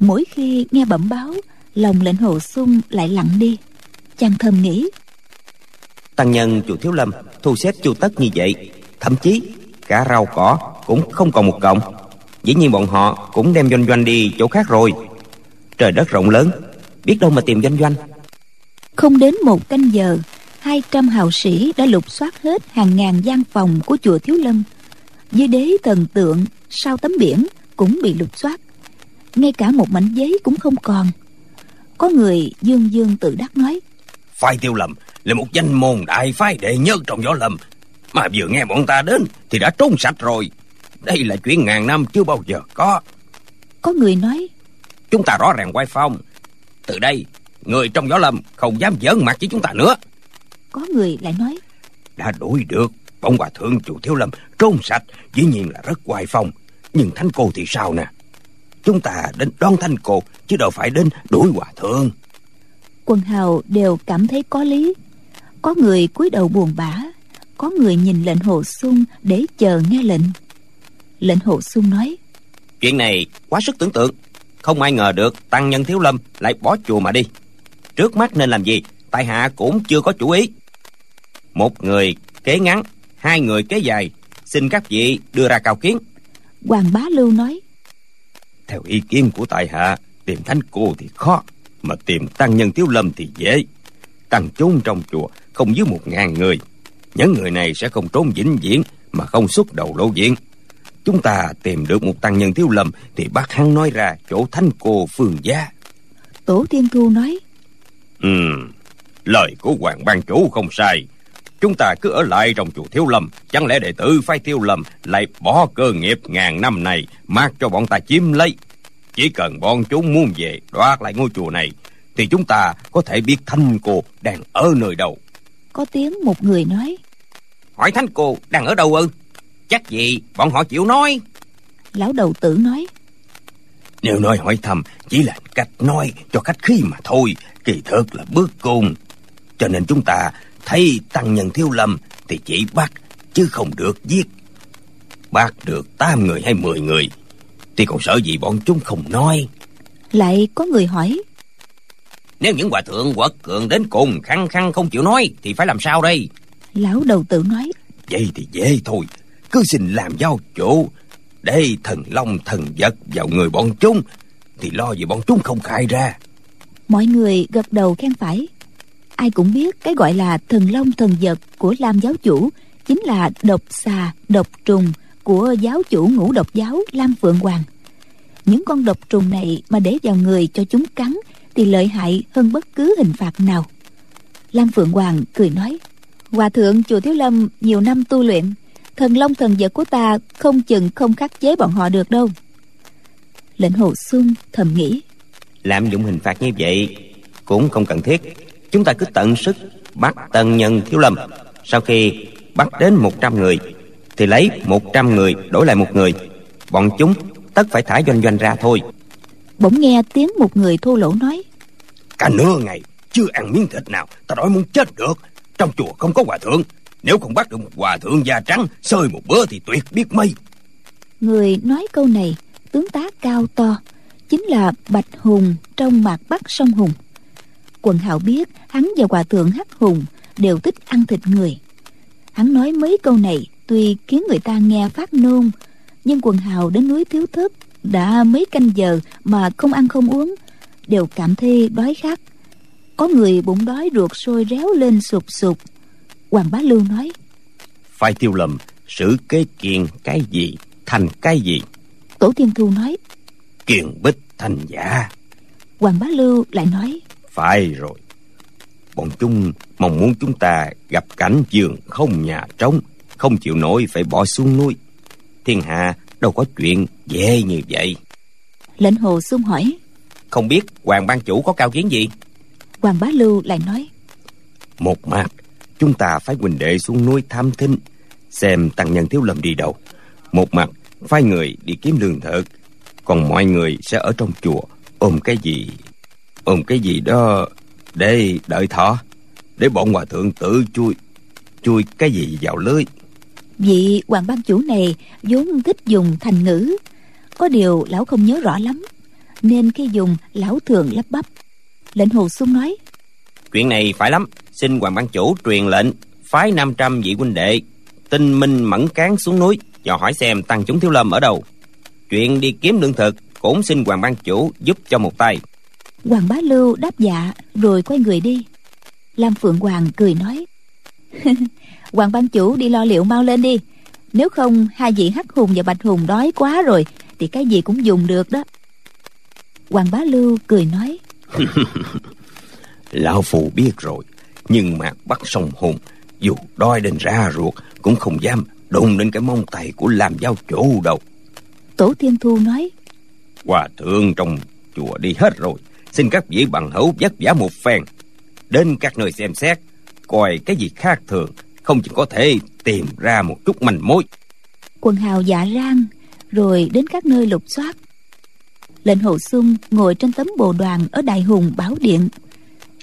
mỗi khi nghe bẩm báo lòng lệnh hồ sung lại lặng đi. Chàng thầm nghĩ tăng nhân chùa thiếu lâm thu xếp chu tất như vậy thậm chí cả rau cỏ cũng không còn một cọng. Dĩ nhiên bọn họ cũng đem doanh doanh đi chỗ khác rồi. Trời đất rộng lớn biết đâu mà tìm doanh doanh. không đến một canh giờ hai trăm hào sĩ đã lục soát hết hàng ngàn gian phòng của chùa thiếu lâm. Dưới đế thần tượng sau tấm biển cũng bị lục soát. Ngay cả một mảnh giấy cũng không còn. Có người dương dương tự đắc nói phái tiêu lâm là một danh môn đại phái đệ nhất trong võ lâm. Mà vừa nghe bọn ta đến thì đã trốn sạch rồi. Đây là chuyện ngàn năm chưa bao giờ có. Có người nói chúng ta rõ ràng quay phong. Từ đây người trong võ lâm không dám giỡn mặt với chúng ta nữa có người lại nói. Đã đuổi được bọn hòa thượng chùa thiếu lâm trốn sạch dĩ nhiên là rất hoài phong. Nhưng thánh cô thì sao nè? Chúng ta đến đón thanh cô chứ đâu phải đến đuổi hòa thượng. Quần hào đều cảm thấy có lý. Có người cúi đầu buồn bã có người nhìn lệnh hồ sung để chờ nghe lệnh. Lệnh hồ sung nói chuyện này quá sức tưởng tượng. Không ai ngờ được tăng nhân thiếu lâm lại bỏ chùa mà đi. Trước mắt nên làm gì? Tại hạ cũng chưa có chủ ý một người kế ngắn hai người kế dài. Xin các vị đưa ra cao kiến. Hoàng bá lưu nói theo ý kiến của tại hạ tìm thánh cô thì khó mà tìm tăng nhân thiếu lâm thì dễ. Tăng chốn trong chùa không dưới một ngàn người. Những người này sẽ không trốn vĩnh viễn mà không xuất đầu lộ diện. Chúng ta tìm được một tăng nhân thiếu lâm thì bắt hắn nói ra chỗ thánh cô phương gia. Tổ tiên thu nói ừ lời của hoàng ban chủ không sai chúng ta cứ ở lại trong chùa thiếu lâm. Chẳng lẽ đệ tử phái thiếu lâm lại bỏ cơ nghiệp ngàn năm này mặc cho bọn ta chiếm lấy? Chỉ cần bọn chúng muốn về đoạt lại ngôi chùa này thì chúng ta có thể biết thanh cô đang ở nơi đâu. Có tiếng một người nói. Hỏi thánh cô đang ở đâu ư? Chắc gì bọn họ chịu nói. Lão đầu tử nói. Nếu nói hỏi thăm chỉ là cách nói cho khách khí mà thôi. Kỳ thực là bước cùng. Cho nên chúng ta thấy tăng nhân thiếu lâm thì chỉ bắt chứ không được giết. Bắt được tám người hay mười người thì còn sợ gì bọn chúng không nói? Lại có người hỏi. Nếu những hòa thượng quật cường đến cùng Khăng khăng không chịu nói Thì phải làm sao đây? Lão đầu tự nói. Vậy thì dễ thôi. Cứ xin làm giao chủ. Để thần long thần vật vào người bọn chúng Thì lo gì bọn chúng không khai ra. Mọi người gật đầu khen phải Ai cũng biết cái gọi là thần long thần vật của Lam giáo chủ Chính là độc xà, độc trùng của giáo chủ ngũ độc giáo Lam Phượng Hoàng. Những con độc trùng này mà để vào người cho chúng cắn Thì lợi hại hơn bất cứ hình phạt nào. Lam Phượng Hoàng cười nói Hòa thượng chùa Thiếu Lâm nhiều năm tu luyện Thần long thần vật của ta không chừng không khắc chế bọn họ được đâu. Lệnh hồ xuân thầm nghĩ Lạm dụng hình phạt như vậy Cũng không cần thiết. Chúng ta cứ tận sức bắt tân nhân thiếu lâm. Sau khi bắt đến 100 người Thì lấy 100 người đổi lại một người. Bọn chúng tất phải thả doanh doanh ra thôi. Bỗng nghe tiếng một người thô lỗ nói. Cả nửa ngày chưa ăn miếng thịt nào Ta đói muốn chết được. Trong chùa không có hòa thượng. Nếu không bắt được một hòa thượng da trắng Sơi một bữa thì tuyệt biết mây. Người nói câu này Tướng tá cao to Chính là Bạch Hùng trong mạc bắc sông Hùng Quần hào biết hắn và hòa thượng Hắc Hùng Đều thích ăn thịt người. Hắn nói mấy câu này Tuy khiến người ta nghe phát nôn Nhưng quần hào đến núi thiếu thớt Đã mấy canh giờ mà không ăn không uống Đều cảm thấy đói khát. Có người bụng đói ruột sôi réo lên sụp sụp. Hoàng Bá Lưu nói Phải tiêu lầm Sự kế kiền cái gì Thành cái gì? Tổ Thiên Thu nói Kiền bích thành giả. Hoàng Bá Lưu lại nói Phải rồi. Bọn chúng mong muốn chúng ta gặp cảnh giường không nhà trống Không chịu nổi phải bỏ xuống núi. Thiên hạ đâu có chuyện dễ như vậy. Lệnh hồ xung hỏi. Không biết Hoàng ban chủ có cao kiến gì? Hoàng Bá Lưu lại nói. Một mặt Chúng ta phải huynh đệ xuống núi tham thính Xem tăng nhân thiếu lầm đi đâu. Một mặt phái người đi kiếm lương thực. Còn mọi người sẽ ở trong chùa Ôm cái gì Ôm cái gì đó. Để đợi thọ Để bọn hòa thượng tự chui Chui cái gì vào lưới. Vị hoàng ban chủ này vốn thích dùng thành ngữ. Có điều lão không nhớ rõ lắm Nên khi dùng lão thường lắp bắp. Lệnh hồ xuân nói Chuyện này phải lắm. Xin Hoàng ban chủ truyền lệnh Phái 500 vị huynh đệ Tinh minh mẫn cán xuống núi Dò hỏi xem tăng chúng thiếu lâm ở đâu. Chuyện đi kiếm lương thực Cũng xin Hoàng ban chủ giúp cho một tay Hoàng bá lưu đáp dạ Rồi quay người đi. Lam Phượng Hoàng cười nói Hoàng ban chủ đi lo liệu mau lên đi. Nếu không hai vị hắc hùng và bạch hùng đói quá rồi Thì cái gì cũng dùng được đó. Hoàng bá lưu cười nói Lão Phù biết rồi Nhưng mà bắt sông hùng Dù đói đến ra ruột Cũng không dám đụng đến cái mông tay của làm giáo chủ đâu. Tổ Thiên Thu nói Hòa thượng trong chùa đi hết rồi Xin các vị bằng hữu vất vả một phen. Đến các nơi xem xét Coi cái gì khác thường Không chỉ có thể tìm ra một chút manh mối. Quần hào dạ rang Rồi đến các nơi lục soát. Lệnh Hồ Xuân ngồi trên tấm bồ đoàn Ở Đại Hùng Bảo Điện.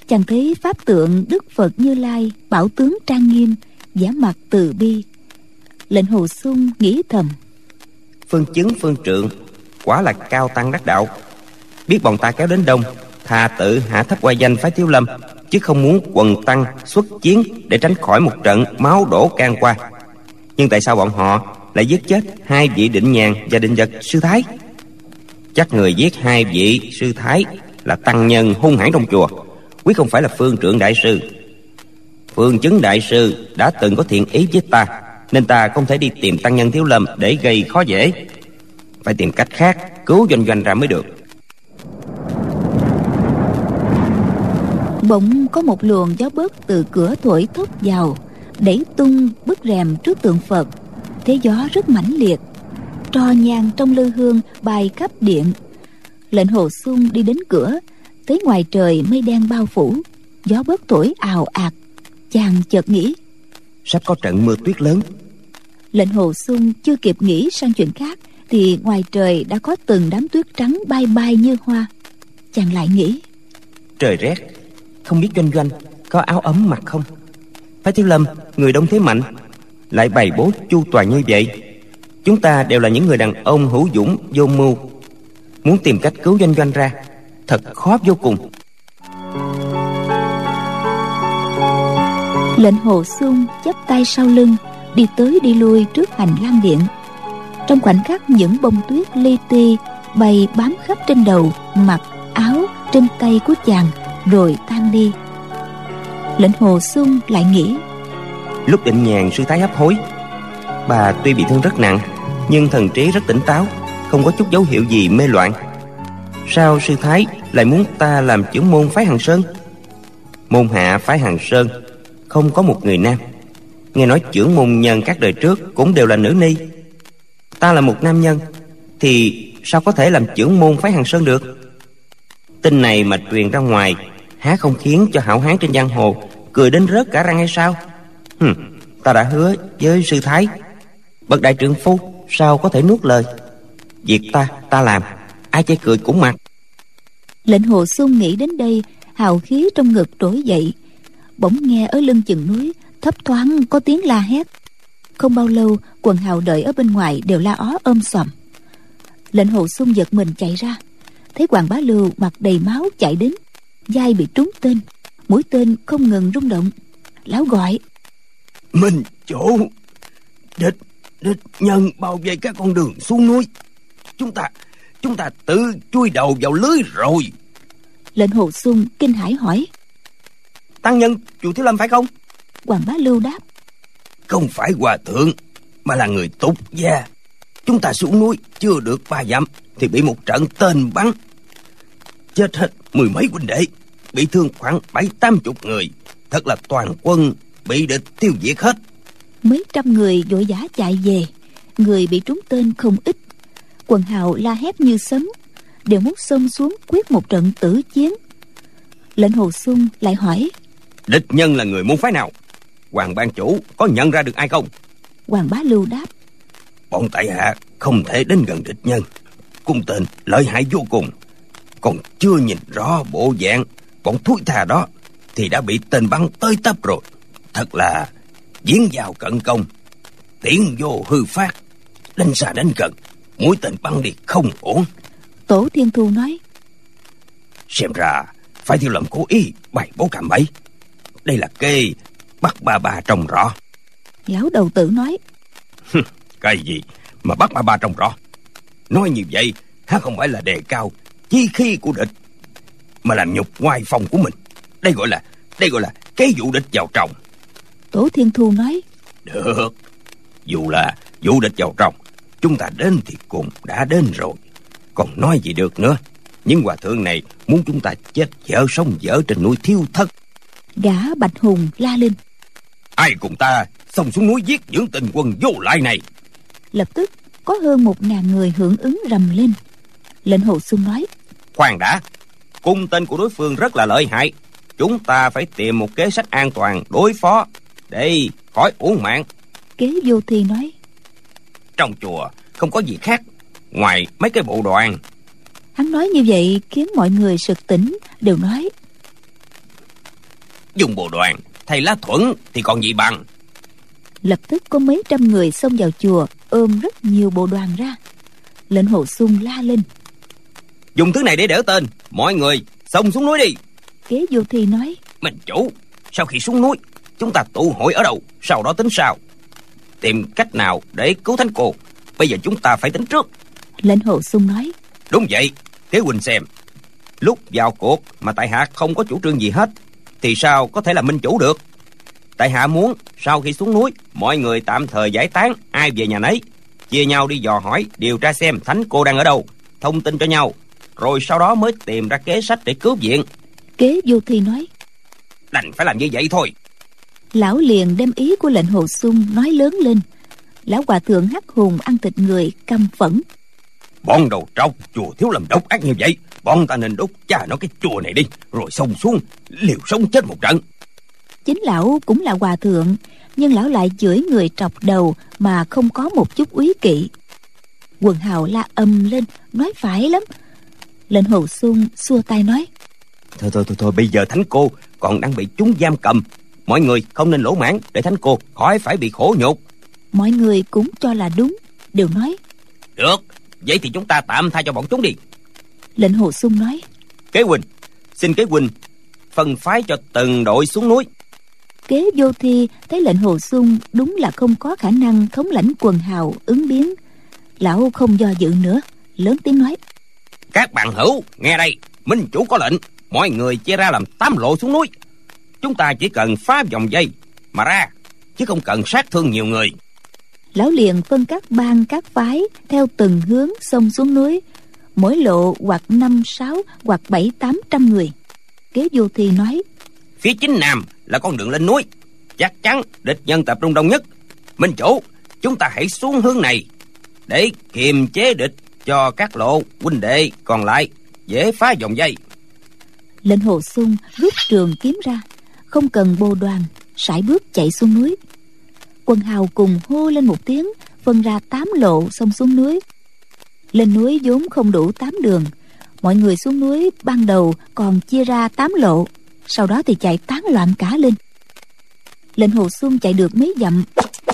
Chàng thấy pháp tượng Đức Phật Như Lai Bảo tướng trang nghiêm giả mặt từ bi. Lệnh Hồ Xuân nghĩ thầm. Phương chứng phương trượng Quả là cao tăng đắc đạo Biết bọn ta kéo đến đông Thà tự hạ thấp qua danh phái thiếu lâm, Chứ không muốn quần tăng xuất chiến Để tránh khỏi một trận máu đổ can qua. Nhưng tại sao bọn họ Lại giết chết hai vị định nhàn Và định vật sư thái? Chắc người giết hai vị sư thái Là tăng nhân hung hãn trong chùa, Quyết không phải là phương trưởng đại sư. Phương chứng đại sư Đã từng có thiện ý với ta, Nên ta không thể đi tìm tăng nhân thiếu lâm Để gây khó dễ. Phải tìm cách khác Cứu doanh doanh ra mới được. Bỗng có một luồng gió bớt từ cửa thổi thốc vào Đẩy tung bức rèm trước tượng Phật. Thế gió rất mãnh liệt Tro nhang trong lư hương bay khắp điện. Lệnh hồ sung đi đến cửa Thấy ngoài trời mây đen bao phủ. Gió bớt thổi ào ạt Chàng chợt nghĩ Sắp có trận mưa tuyết lớn. Lệnh hồ sung chưa kịp nghĩ sang chuyện khác Thì ngoài trời đã có từng đám tuyết trắng bay bay như hoa. Chàng lại nghĩ Trời rét không biết doanh doanh có áo ấm mặc không? Phái thiếu lâm, người đông thế mạnh, lại bày bố chu toàn như vậy. Chúng ta đều là những người đàn ông hữu dũng, vô mưu. Muốn tìm cách cứu doanh doanh ra, thật khó vô cùng. Lệnh hồ xuân chắp tay sau lưng, đi tới đi lui trước hành lang điện. Trong khoảnh khắc những bông tuyết li ti bay bám khắp trên đầu mặt áo trên tay của chàng rồi tan đi. Lệnh hồ xuân lại nghĩ, lúc định nhàn sư thái hấp hối, bà tuy bị thương rất nặng, nhưng thần trí rất tỉnh táo, không có chút dấu hiệu gì mê loạn. Sao sư thái lại muốn ta làm trưởng môn phái hằng sơn? Môn hạ phái hằng sơn, không có một người nam. Nghe nói trưởng môn nhân các đời trước cũng đều là nữ ni. Ta là một nam nhân, thì sao có thể làm trưởng môn phái hằng sơn được? Tin này mà truyền ra ngoài há không khiến cho hảo hán trên giang hồ cười đến rớt cả răng hay sao? Hừm, ta đã hứa với sư thái bậc đại trưởng phu sao có thể nuốt lời? Việc ta ta làm ai chê cười cũng mặc. Lệnh hồ xuân nghĩ đến đây hào khí trong ngực trỗi dậy. Bỗng nghe ở lưng chừng núi thấp thoáng có tiếng la hét. Không bao lâu quần hào đợi ở bên ngoài đều la ó ôm xòm lệnh hồ xuân giật mình chạy ra. Thấy hoàng bá lưu mặt đầy máu chạy đến vai bị trúng tên. Mũi tên không ngừng rung động. Lão gọi. Minh chủ địch địch nhân bao vây các con đường xuống núi. Chúng ta chúng ta tự chui đầu vào lưới rồi. Lệnh hồ xuân kinh hãi hỏi. Tăng nhân chùa thiếu lâm phải không? Hoàng bá lưu đáp. Không phải hòa thượng mà là người tục gia. Chúng ta xuống núi chưa được ba dặm thì bị một trận tên bắn chết hết mười mấy huynh đệ bị thương khoảng bảy tám chục người. Thật là toàn quân bị địch tiêu diệt hết. Mấy trăm người vội vã chạy về. Người bị trúng tên không ít. Quần hào la hét như sấm đều muốn xông xuống quyết một trận tử chiến. Lệnh hồ xuân lại hỏi địch nhân là người môn phái nào? Hoàng ban chủ có nhận ra được ai không? Hoàng bá lưu đáp bọn tại hạ không thể đến gần địch nhân. Cung tên lợi hại vô cùng còn chưa nhìn rõ bộ dạng bọn thúi thà đó thì đã bị tên bắn tới tấp rồi. Thật là diễn vào cận công tiến vô hư phát đánh xa đánh gần mũi tên bắn đi không ổn. Tổ thiên thu nói xem ra phải thiếu lầm cố ý bày bố cạm bẫy đây là kê bắt ba ba trồng rõ. lão đầu tử nói cái gì mà bắt ba ba trồng rõ? Nói như vậy hắn không phải là đề cao chi khí của địch mà làm nhục ngoài phòng của mình. Đây gọi là đây gọi là cái vụ địch vào trong. Tổ thiên thu nói được. Dù là vụ địch vào trong chúng ta đến thì cùng đã đến rồi. Còn nói gì được nữa? Những hòa thượng này muốn chúng ta chết dở sống dở trên núi thiêu thất. gã bạch hùng la lên. Ai cùng ta xông xuống núi giết những tình quân vô lại này? Lập tức có hơn một ngàn người hưởng ứng rầm lên. Lệnh hồ xuân nói khoan đã cung tên của đối phương rất là lợi hại. Chúng ta phải tìm một kế sách an toàn đối phó. Để khỏi uổng mạng. Kế vô thi nói. Trong chùa không có gì khác ngoài mấy cái bộ đoàn. Hắn nói như vậy khiến mọi người sực tỉnh đều nói. Dùng bộ đoàn thầy lá thuẫn thì còn gì bằng? Lập tức có mấy trăm người xông vào chùa ôm rất nhiều bộ đoàn ra. Lệnh hồ xuân la lên dùng thứ này để đỡ tên. Mọi người xông xuống núi đi. Kế vô thi nói. Mình chủ sau khi xuống núi chúng ta tụ hội ở đâu sau đó tính sao? Tìm cách nào để cứu thánh cô? Bây giờ chúng ta phải tính trước. Lệnh hồ xuân nói. Đúng vậy kế huynh xem. Lúc vào cuộc mà tại hạ không có chủ trương gì hết thì sao có thể là minh chủ được? Tại hạ muốn sau khi xuống núi mọi người tạm thời giải tán ai về nhà nấy. Chia nhau đi dò hỏi điều tra xem thánh cô đang ở đâu thông tin cho nhau rồi sau đó mới tìm ra kế sách để cứu viện. Kế vô thi nói đành phải làm như vậy thôi. Lão liền đem ý của lệnh hồ xuân nói lớn lên. Lão hòa thượng hắc hùng ăn thịt người căm phẫn. Bọn đầu trọc chùa thiếu làm độc ác như vậy bọn ta nên đốt cha nó cái chùa này đi rồi xông xuống liều sống chết một trận. Chính lão cũng là hòa thượng nhưng lão lại chửi người trọc đầu mà không có một chút úy kỵ. Quần hào la âm lên nói phải lắm lệnh hồ xuân xua tay nói. Thôi thôi thôi thôi bây giờ thánh cô còn đang bị chúng giam cầm. Mọi người không nên lỗ mãn để thánh cô khỏi phải bị khổ nhục. Mọi người cũng cho là đúng đều nói. Được vậy thì chúng ta tạm tha cho bọn chúng đi. Lệnh hồ xuân nói. Kế huynh xin kế huynh phân phái cho từng đội xuống núi. Kế vô thi thấy lệnh hồ sung đúng là không có khả năng thống lãnh quần hào ứng biến. Lão không do dự nữa lớn tiếng nói các bạn hữu nghe đây minh chủ có lệnh mọi người chia ra làm tám lộ xuống núi. Chúng ta chỉ cần phá vòng dây mà ra chứ không cần sát thương nhiều người. Lão liền phân các bang các phái theo từng hướng xông xuống núi. Mỗi lộ hoặc năm sáu hoặc bảy tám trăm người. Kế vô thi nói phía chính nam là con đường lên núi. Chắc chắn địch nhân tập trung đông nhất. Minh chủ chúng ta hãy xuống hướng này để kiềm chế địch cho các lộ huynh đệ còn lại, dễ phá vòng dây. Lệnh hồ sung rút trường kiếm ra, không cần bồ đoàn, sải bước chạy xuống núi. Quân hào cùng hô lên một tiếng, phân ra tám lộ xông xuống núi. Lên núi vốn không đủ tám đường, mọi người xuống núi ban đầu còn chia ra tám lộ, sau đó thì chạy tán loạn cả lên. Lệnh hồ xuân chạy được mấy dặm,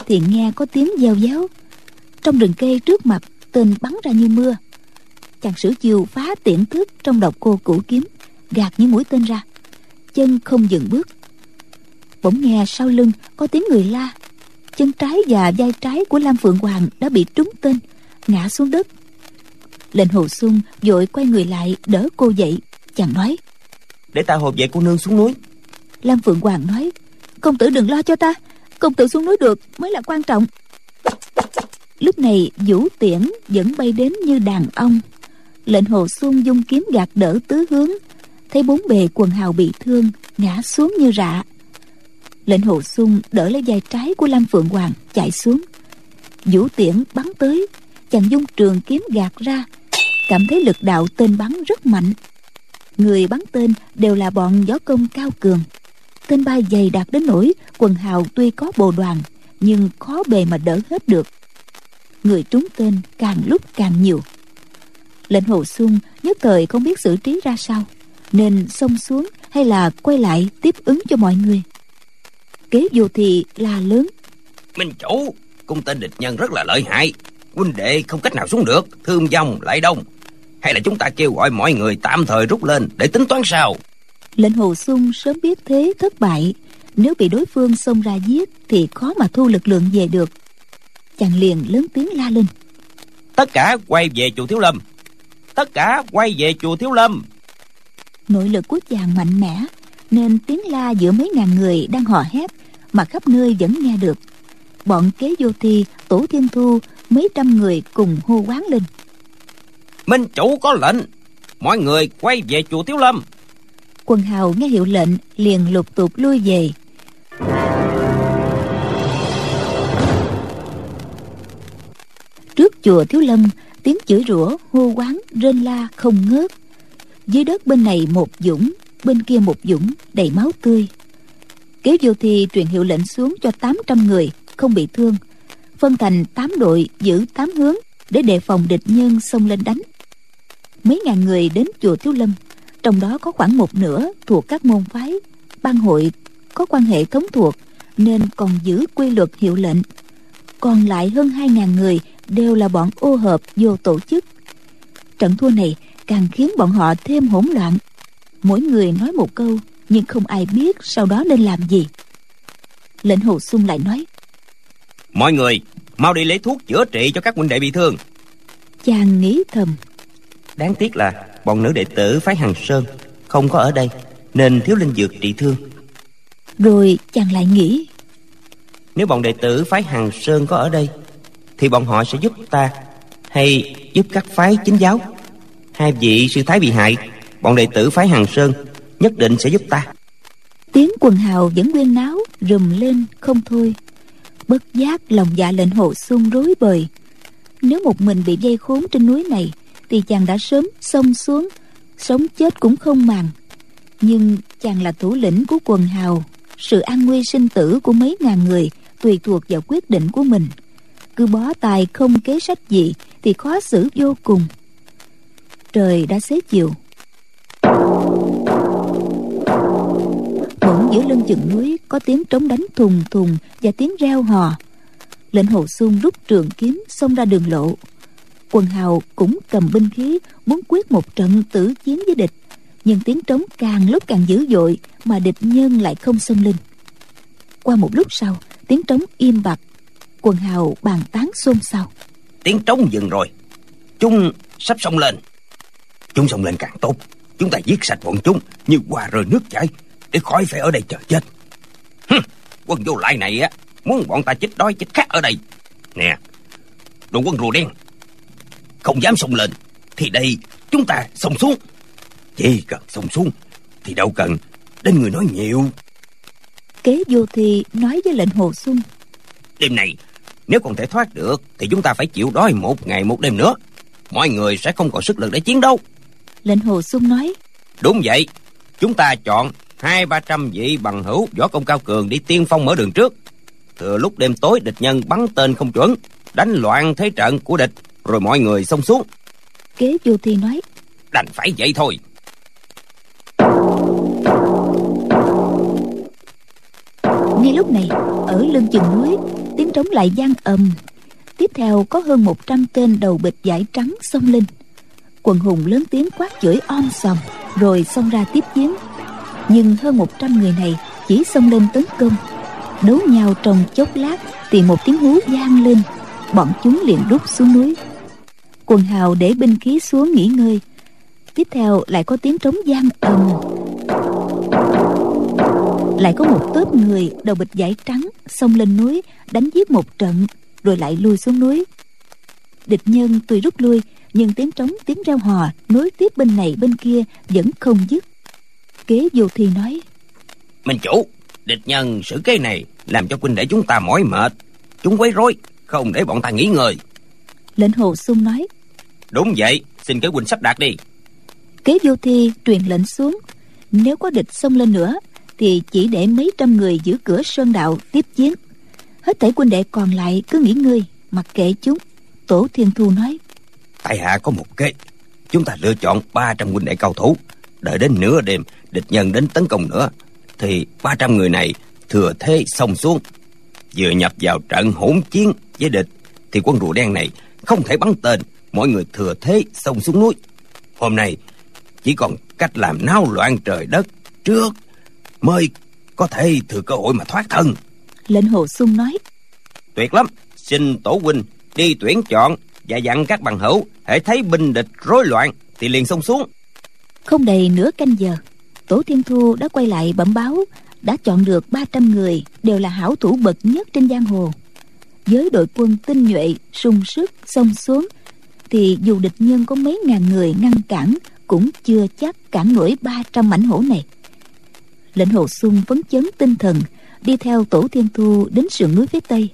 thì nghe có tiếng gieo giáo trong rừng cây trước mặt tên bắn ra như mưa. Chàng sử chiều phá tiễn thức trong độc cô cũ kiếm gạt những mũi tên ra. Chân không dừng bước. Bỗng nghe sau lưng có tiếng người la. Chân trái và vai trái của lam phượng hoàng đã bị trúng tên ngã xuống đất. Lệnh hồ xuân vội quay người lại đỡ cô dậy. Chàng nói để ta hộp dậy cô nương xuống núi. Lam phượng hoàng nói công tử đừng lo cho ta. Công tử xuống núi được mới là quan trọng lúc này vũ tiễn vẫn bay đến như đàn ong lệnh hồ xuân dung kiếm gạt đỡ tứ hướng, thấy bốn bề quần hào bị thương, ngã xuống như rạ lệnh hồ xuân đỡ lấy vai trái của lam phượng hoàng, chạy xuống. Vũ tiễn bắn tới, chàng dung trường kiếm gạt ra, cảm thấy lực đạo tên bắn rất mạnh. Người bắn tên đều là bọn gió công cao cường. Tên bay dày đạt đến nỗi quần hào tuy có bồ đoàn, nhưng khó bề mà đỡ hết được người trúng tên càng lúc càng nhiều. Lệnh hồ xuân nhất thời không biết xử trí ra sao nên xông xuống hay là quay lại tiếp ứng cho mọi người. Kế vô thì là lớn. Minh chủ cung tên địch nhân rất là lợi hại huynh đệ không cách nào xuống được thương vong lại đông. Hay là chúng ta kêu gọi mọi người tạm thời rút lên để tính toán sau lệnh hồ xuân sớm biết thế thất bại. Nếu bị đối phương xông ra giết thì khó mà thu lực lượng về được chàng liền lớn tiếng la lên. Tất cả quay về chùa thiếu lâm. Tất cả quay về chùa thiếu lâm. Nội lực của chàng mạnh mẽ nên tiếng la giữa mấy ngàn người đang hò hét mà khắp nơi vẫn nghe được. Bọn kế vô thi tổ thiên thu mấy trăm người cùng hô quán lên. Minh chủ có lệnh mọi người quay về chùa thiếu lâm. Quần hào nghe hiệu lệnh liền lục tục lui về trước chùa thiếu lâm, tiếng chửi rủa, hô quán rên la không ngớt. Dưới đất bên này một dũng, bên kia một dũng, đầy máu tươi. Kế vô thì truyền hiệu lệnh xuống cho 800 người, không bị thương. Phân thành 8 đội, giữ 8 hướng, để đề phòng địch nhân xông lên đánh. Mấy ngàn người đến chùa thiếu lâm, trong đó có khoảng một nửa thuộc các môn phái, ban hội có quan hệ thống thuộc, nên còn giữ quy luật hiệu lệnh. Còn lại hơn hai ngàn người đều là bọn ô hợp vô tổ chức. Trận thua này càng khiến bọn họ thêm hỗn loạn. Mỗi người nói một câu nhưng không ai biết sau đó nên làm gì. Lệnh hồ sung lại nói mọi người mau đi lấy thuốc chữa trị cho các huynh đệ bị thương. Chàng nghĩ thầm đáng tiếc là bọn nữ đệ tử phái hằng sơn không có ở đây nên thiếu linh dược trị thương. Rồi chàng lại nghĩ nếu bọn đệ tử phái hằng sơn có ở đây thì bọn họ sẽ giúp ta, hay giúp các phái chính giáo. Hai vị sư thái bị hại, bọn đệ tử phái hằng sơn nhất định sẽ giúp ta. Tiếng quần hào vẫn nguyên náo rùm lên không thôi. Bất giác lòng dạ lệnh hồ xuân rối bời. Nếu một mình bị dây khốn trên núi này, thì chàng đã sớm xông xuống, sống chết cũng không màng. Nhưng chàng là thủ lĩnh của quần hào, sự an nguy sinh tử của mấy ngàn người tùy thuộc vào quyết định của mình cứ bó tay không kế sách gì thì khó xử vô cùng. Trời đã xế chiều. Bỗng giữa lưng chừng núi có tiếng trống đánh thùng thùng và tiếng reo hò. Lệnh hồ xuân rút trường kiếm xông ra đường lộ. Quần hào cũng cầm binh khí muốn quyết một trận tử chiến với địch, nhưng tiếng trống càng lúc càng dữ dội mà địch nhân lại không xông lên. Qua một lúc sau, tiếng trống im bặt quần hào bàn tán xôn xao. Tiếng trống dừng rồi. Chúng sắp xông lên. Chúng xông lên càng tốt. Chúng ta giết sạch bọn chúng như qua rơi nước chảy để khỏi phải ở đây chờ chết. Hừm, quân vô lại này á muốn bọn ta chết đói chết khát ở đây. Nè đội quân rùa đen không dám xông lên thì đây chúng ta xông xuống. Chỉ cần xông xuống thì đâu cần đến người nói nhiều. Kế vô thi nói với lệnh hồ xuân. Đêm này nếu không thể thoát được thì chúng ta phải chịu đói một ngày một đêm nữa. Mọi người sẽ không còn sức lực để chiến đấu. Lệnh hồ xuân nói đúng vậy. Chúng ta chọn hai ba trăm vị bằng hữu võ công cao cường đi tiên phong mở đường trước. Thừa lúc đêm tối địch nhân bắn tên không chuẩn đánh loạn thế trận của địch rồi mọi người xông xuống. kế vô thi nói đành phải vậy thôi. Ngay lúc này ở lưng chừng núi tiếng trống lại gian ầm. Tiếp theo, có hơn 100 tên đầu bịch vải trắng xông lên. Quần hùng lớn tiếng quát chửi om sòm, rồi xông ra tiếp chiến nhưng hơn 100 người này chỉ xông lên tấn công. Đấu nhau trong chốc lát thì một tiếng hú vang lên. Bọn chúng liền rút xuống núi. Quần hào để binh khí xuống nghỉ ngơi. Tiếp theo lại có tiếng trống vang ầm lại có một tớp người đầu bịch vải trắng xông lên núi đánh giết một trận rồi lại lui xuống núi. Địch nhân tuy rút lui nhưng tiếng trống tiếng reo hò nối tiếp bên này bên kia vẫn không dứt. Kế vô thi nói minh chủ địch nhân xử kế này làm cho huynh đệ chúng ta mỏi mệt. Chúng quấy rối không để bọn ta nghỉ ngơi. Lệnh hồ sung nói đúng vậy xin kế huynh sắp đặt đi. Kế vô thi truyền lệnh xuống nếu có địch xông lên nữa thì chỉ để mấy trăm người giữ cửa sơn đạo tiếp chiến hết thảy quân đệ còn lại cứ nghỉ ngơi, mặc kệ chúng. Tổ thiên thu nói, tại hạ có một kế, chúng ta lựa chọn 300 huynh đệ cao thủ, đợi đến nửa đêm, địch nhân đến tấn công nữa. Thì 300 người này thừa thế xông xuống vừa nhập vào trận hỗn chiến với địch, thì quân rùa đen này không thể bắn tên, mọi người thừa thế xông xuống núi. Hôm nay chỉ còn cách làm náo loạn trời đất trước mới có thể thừa cơ hội mà thoát thân. Lệnh hồ sung nói tuyệt lắm xin tổ huynh đi tuyển chọn và dặn các bằng hữu hễ thấy binh địch rối loạn thì liền xông xuống. không đầy nửa canh giờ tổ thiên thu đã quay lại bẩm báo đã chọn được 300 người đều là hảo thủ bậc nhất trên giang hồ. Với đội quân tinh nhuệ sung sức xông xuống thì dù địch nhân có mấy ngàn người ngăn cản cũng chưa chắc cản nổi 300 mảnh hổ này lệnh hồ sung phấn chấn tinh thần đi theo tổ thiên thu đến sườn núi phía tây.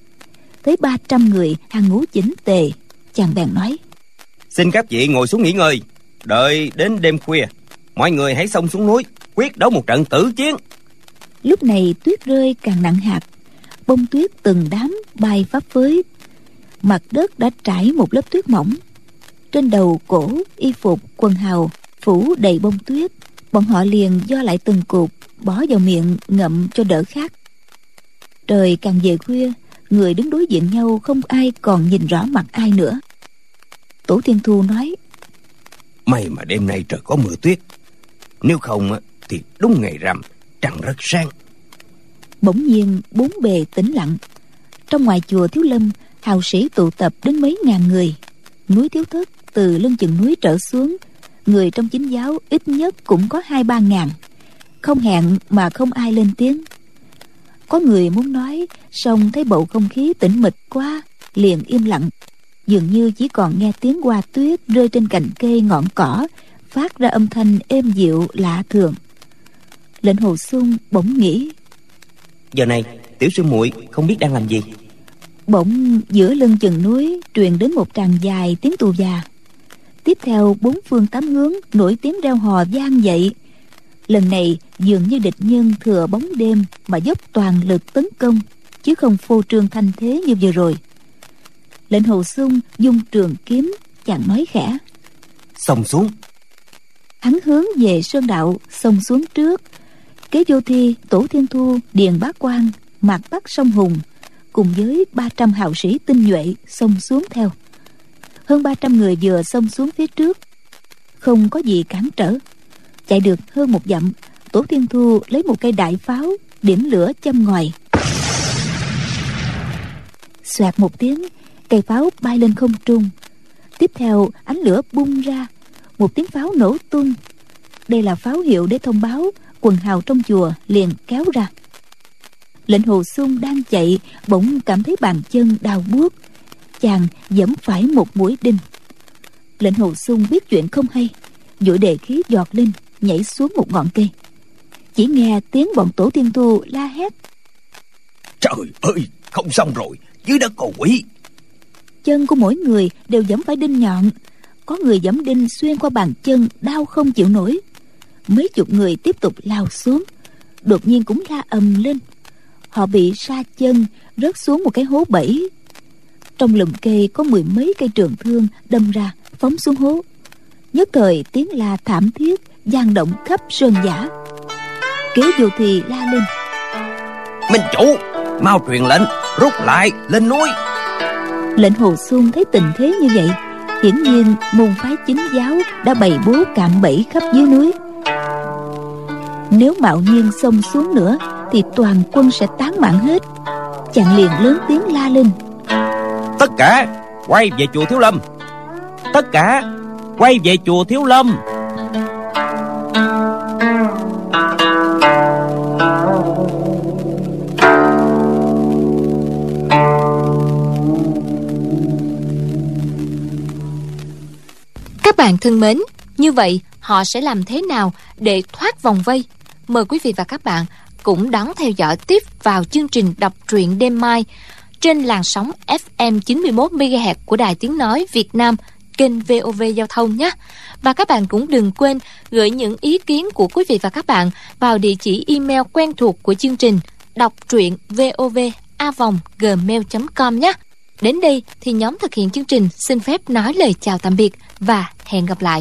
Thấy 300 người hàng ngũ chỉnh tề chàng bèn nói. Xin các vị ngồi xuống nghỉ ngơi đợi đến đêm khuya. Mọi người hãy xông xuống núi quyết đấu một trận tử chiến. Lúc này tuyết rơi càng nặng hạt bông tuyết từng đám bay phấp phới. Mặt đất đã trải một lớp tuyết mỏng. Trên đầu cổ y phục quần hào phủ đầy bông tuyết. Bọn họ liền do lại từng cục bỏ vào miệng ngậm cho đỡ khát. Trời càng về khuya người đứng đối diện nhau không ai còn nhìn rõ mặt ai nữa. Tổ tiên thu nói may mà đêm nay trời có mưa tuyết. Nếu không thì đúng ngày rằm trăng rất sáng. Bỗng nhiên bốn bề tĩnh lặng. Trong ngoài chùa thiếu lâm hào sĩ tụ tập đến mấy ngàn người. Núi thiếu thất từ lưng chừng núi trở xuống người trong chính giáo ít nhất cũng có hai ba ngàn không hẹn mà không ai lên tiếng. Có người muốn nói song thấy bầu không khí tĩnh mịch quá liền im lặng. Dường như chỉ còn nghe tiếng hoa tuyết rơi trên cành cây ngọn cỏ phát ra âm thanh êm dịu lạ thường. Lệnh hồ xuân bỗng nghĩ giờ này tiểu sư muội không biết đang làm gì. Bỗng giữa lưng chừng núi truyền đến một tràng dài tiếng tù già. Tiếp theo bốn phương tám hướng nổi tiếng reo hò vang dậy lần này dường như địch nhân thừa bóng đêm mà dốc toàn lực tấn công chứ không phô trương thanh thế như vừa rồi. Lệnh hồ sung dung trường kiếm chàng nói khẽ. Xông xuống. Hắn hướng về sơn đạo xông xuống trước. Kế vô thi tổ thiên thu điền bá quan mạc bắc sông hùng cùng với 300 hào sĩ tinh nhuệ xông xuống theo. Hơn 300 người vừa xông xuống phía trước. Không có gì cản trở chạy được hơn một dặm, tổ thiên thu lấy một cây đại pháo điểm lửa châm ngoài. Xoẹt một tiếng, cây pháo bay lên không trung. Tiếp theo, ánh lửa bung ra, một tiếng pháo nổ tung. Đây là pháo hiệu để thông báo quần hào trong chùa liền kéo ra. Lệnh hồ xuân đang chạy, bỗng cảm thấy bàn chân đau buốt. Chàng giẫm phải một mũi đinh. Lệnh hồ xuân biết chuyện không hay, vội đề khí giọt lên nhảy xuống một ngọn cây. Chỉ nghe tiếng bọn tổ tiên tu la hét. Trời ơi không xong rồi dưới đất có quỷ. Chân của mỗi người đều giẫm phải đinh nhọn. Có người giẫm đinh xuyên qua bàn chân đau không chịu nổi. Mấy chục người tiếp tục lao xuống đột nhiên cũng la ầm lên. Họ bị sa chân rớt xuống một cái hố bẫy. Trong lùm cây có mười mấy cây trường thương đâm ra phóng xuống hố. Nhất thời tiếng la thảm thiết gian động khắp sơn giả. Kế vô thì la lên. Minh chủ mau truyền lệnh rút lại lên núi. Lệnh hồ xuân thấy tình thế như vậy hiển nhiên môn phái chính giáo đã bày bố cạm bẫy khắp dưới núi. Nếu mạo nhiên xông xuống nữa thì toàn quân sẽ tán mạng hết. Chàng liền lớn tiếng la lên. Tất cả quay về chùa thiếu lâm. Tất cả quay về chùa thiếu lâm Các bạn thân mến, như vậy họ sẽ làm thế nào để thoát vòng vây? Mời quý vị và các bạn cũng đón theo dõi tiếp vào chương trình đọc truyện đêm mai trên làn sóng FM 91 MHz của Đài Tiếng nói Việt Nam, kênh VOV Giao thông nhé. Và các bạn cũng đừng quên gửi những ý kiến của quý vị và các bạn vào địa chỉ email quen thuộc của chương trình đọc truyện vovavonggmail.com nhé. Đến đây thì nhóm thực hiện chương trình xin phép nói lời chào tạm biệt và hẹn gặp lại.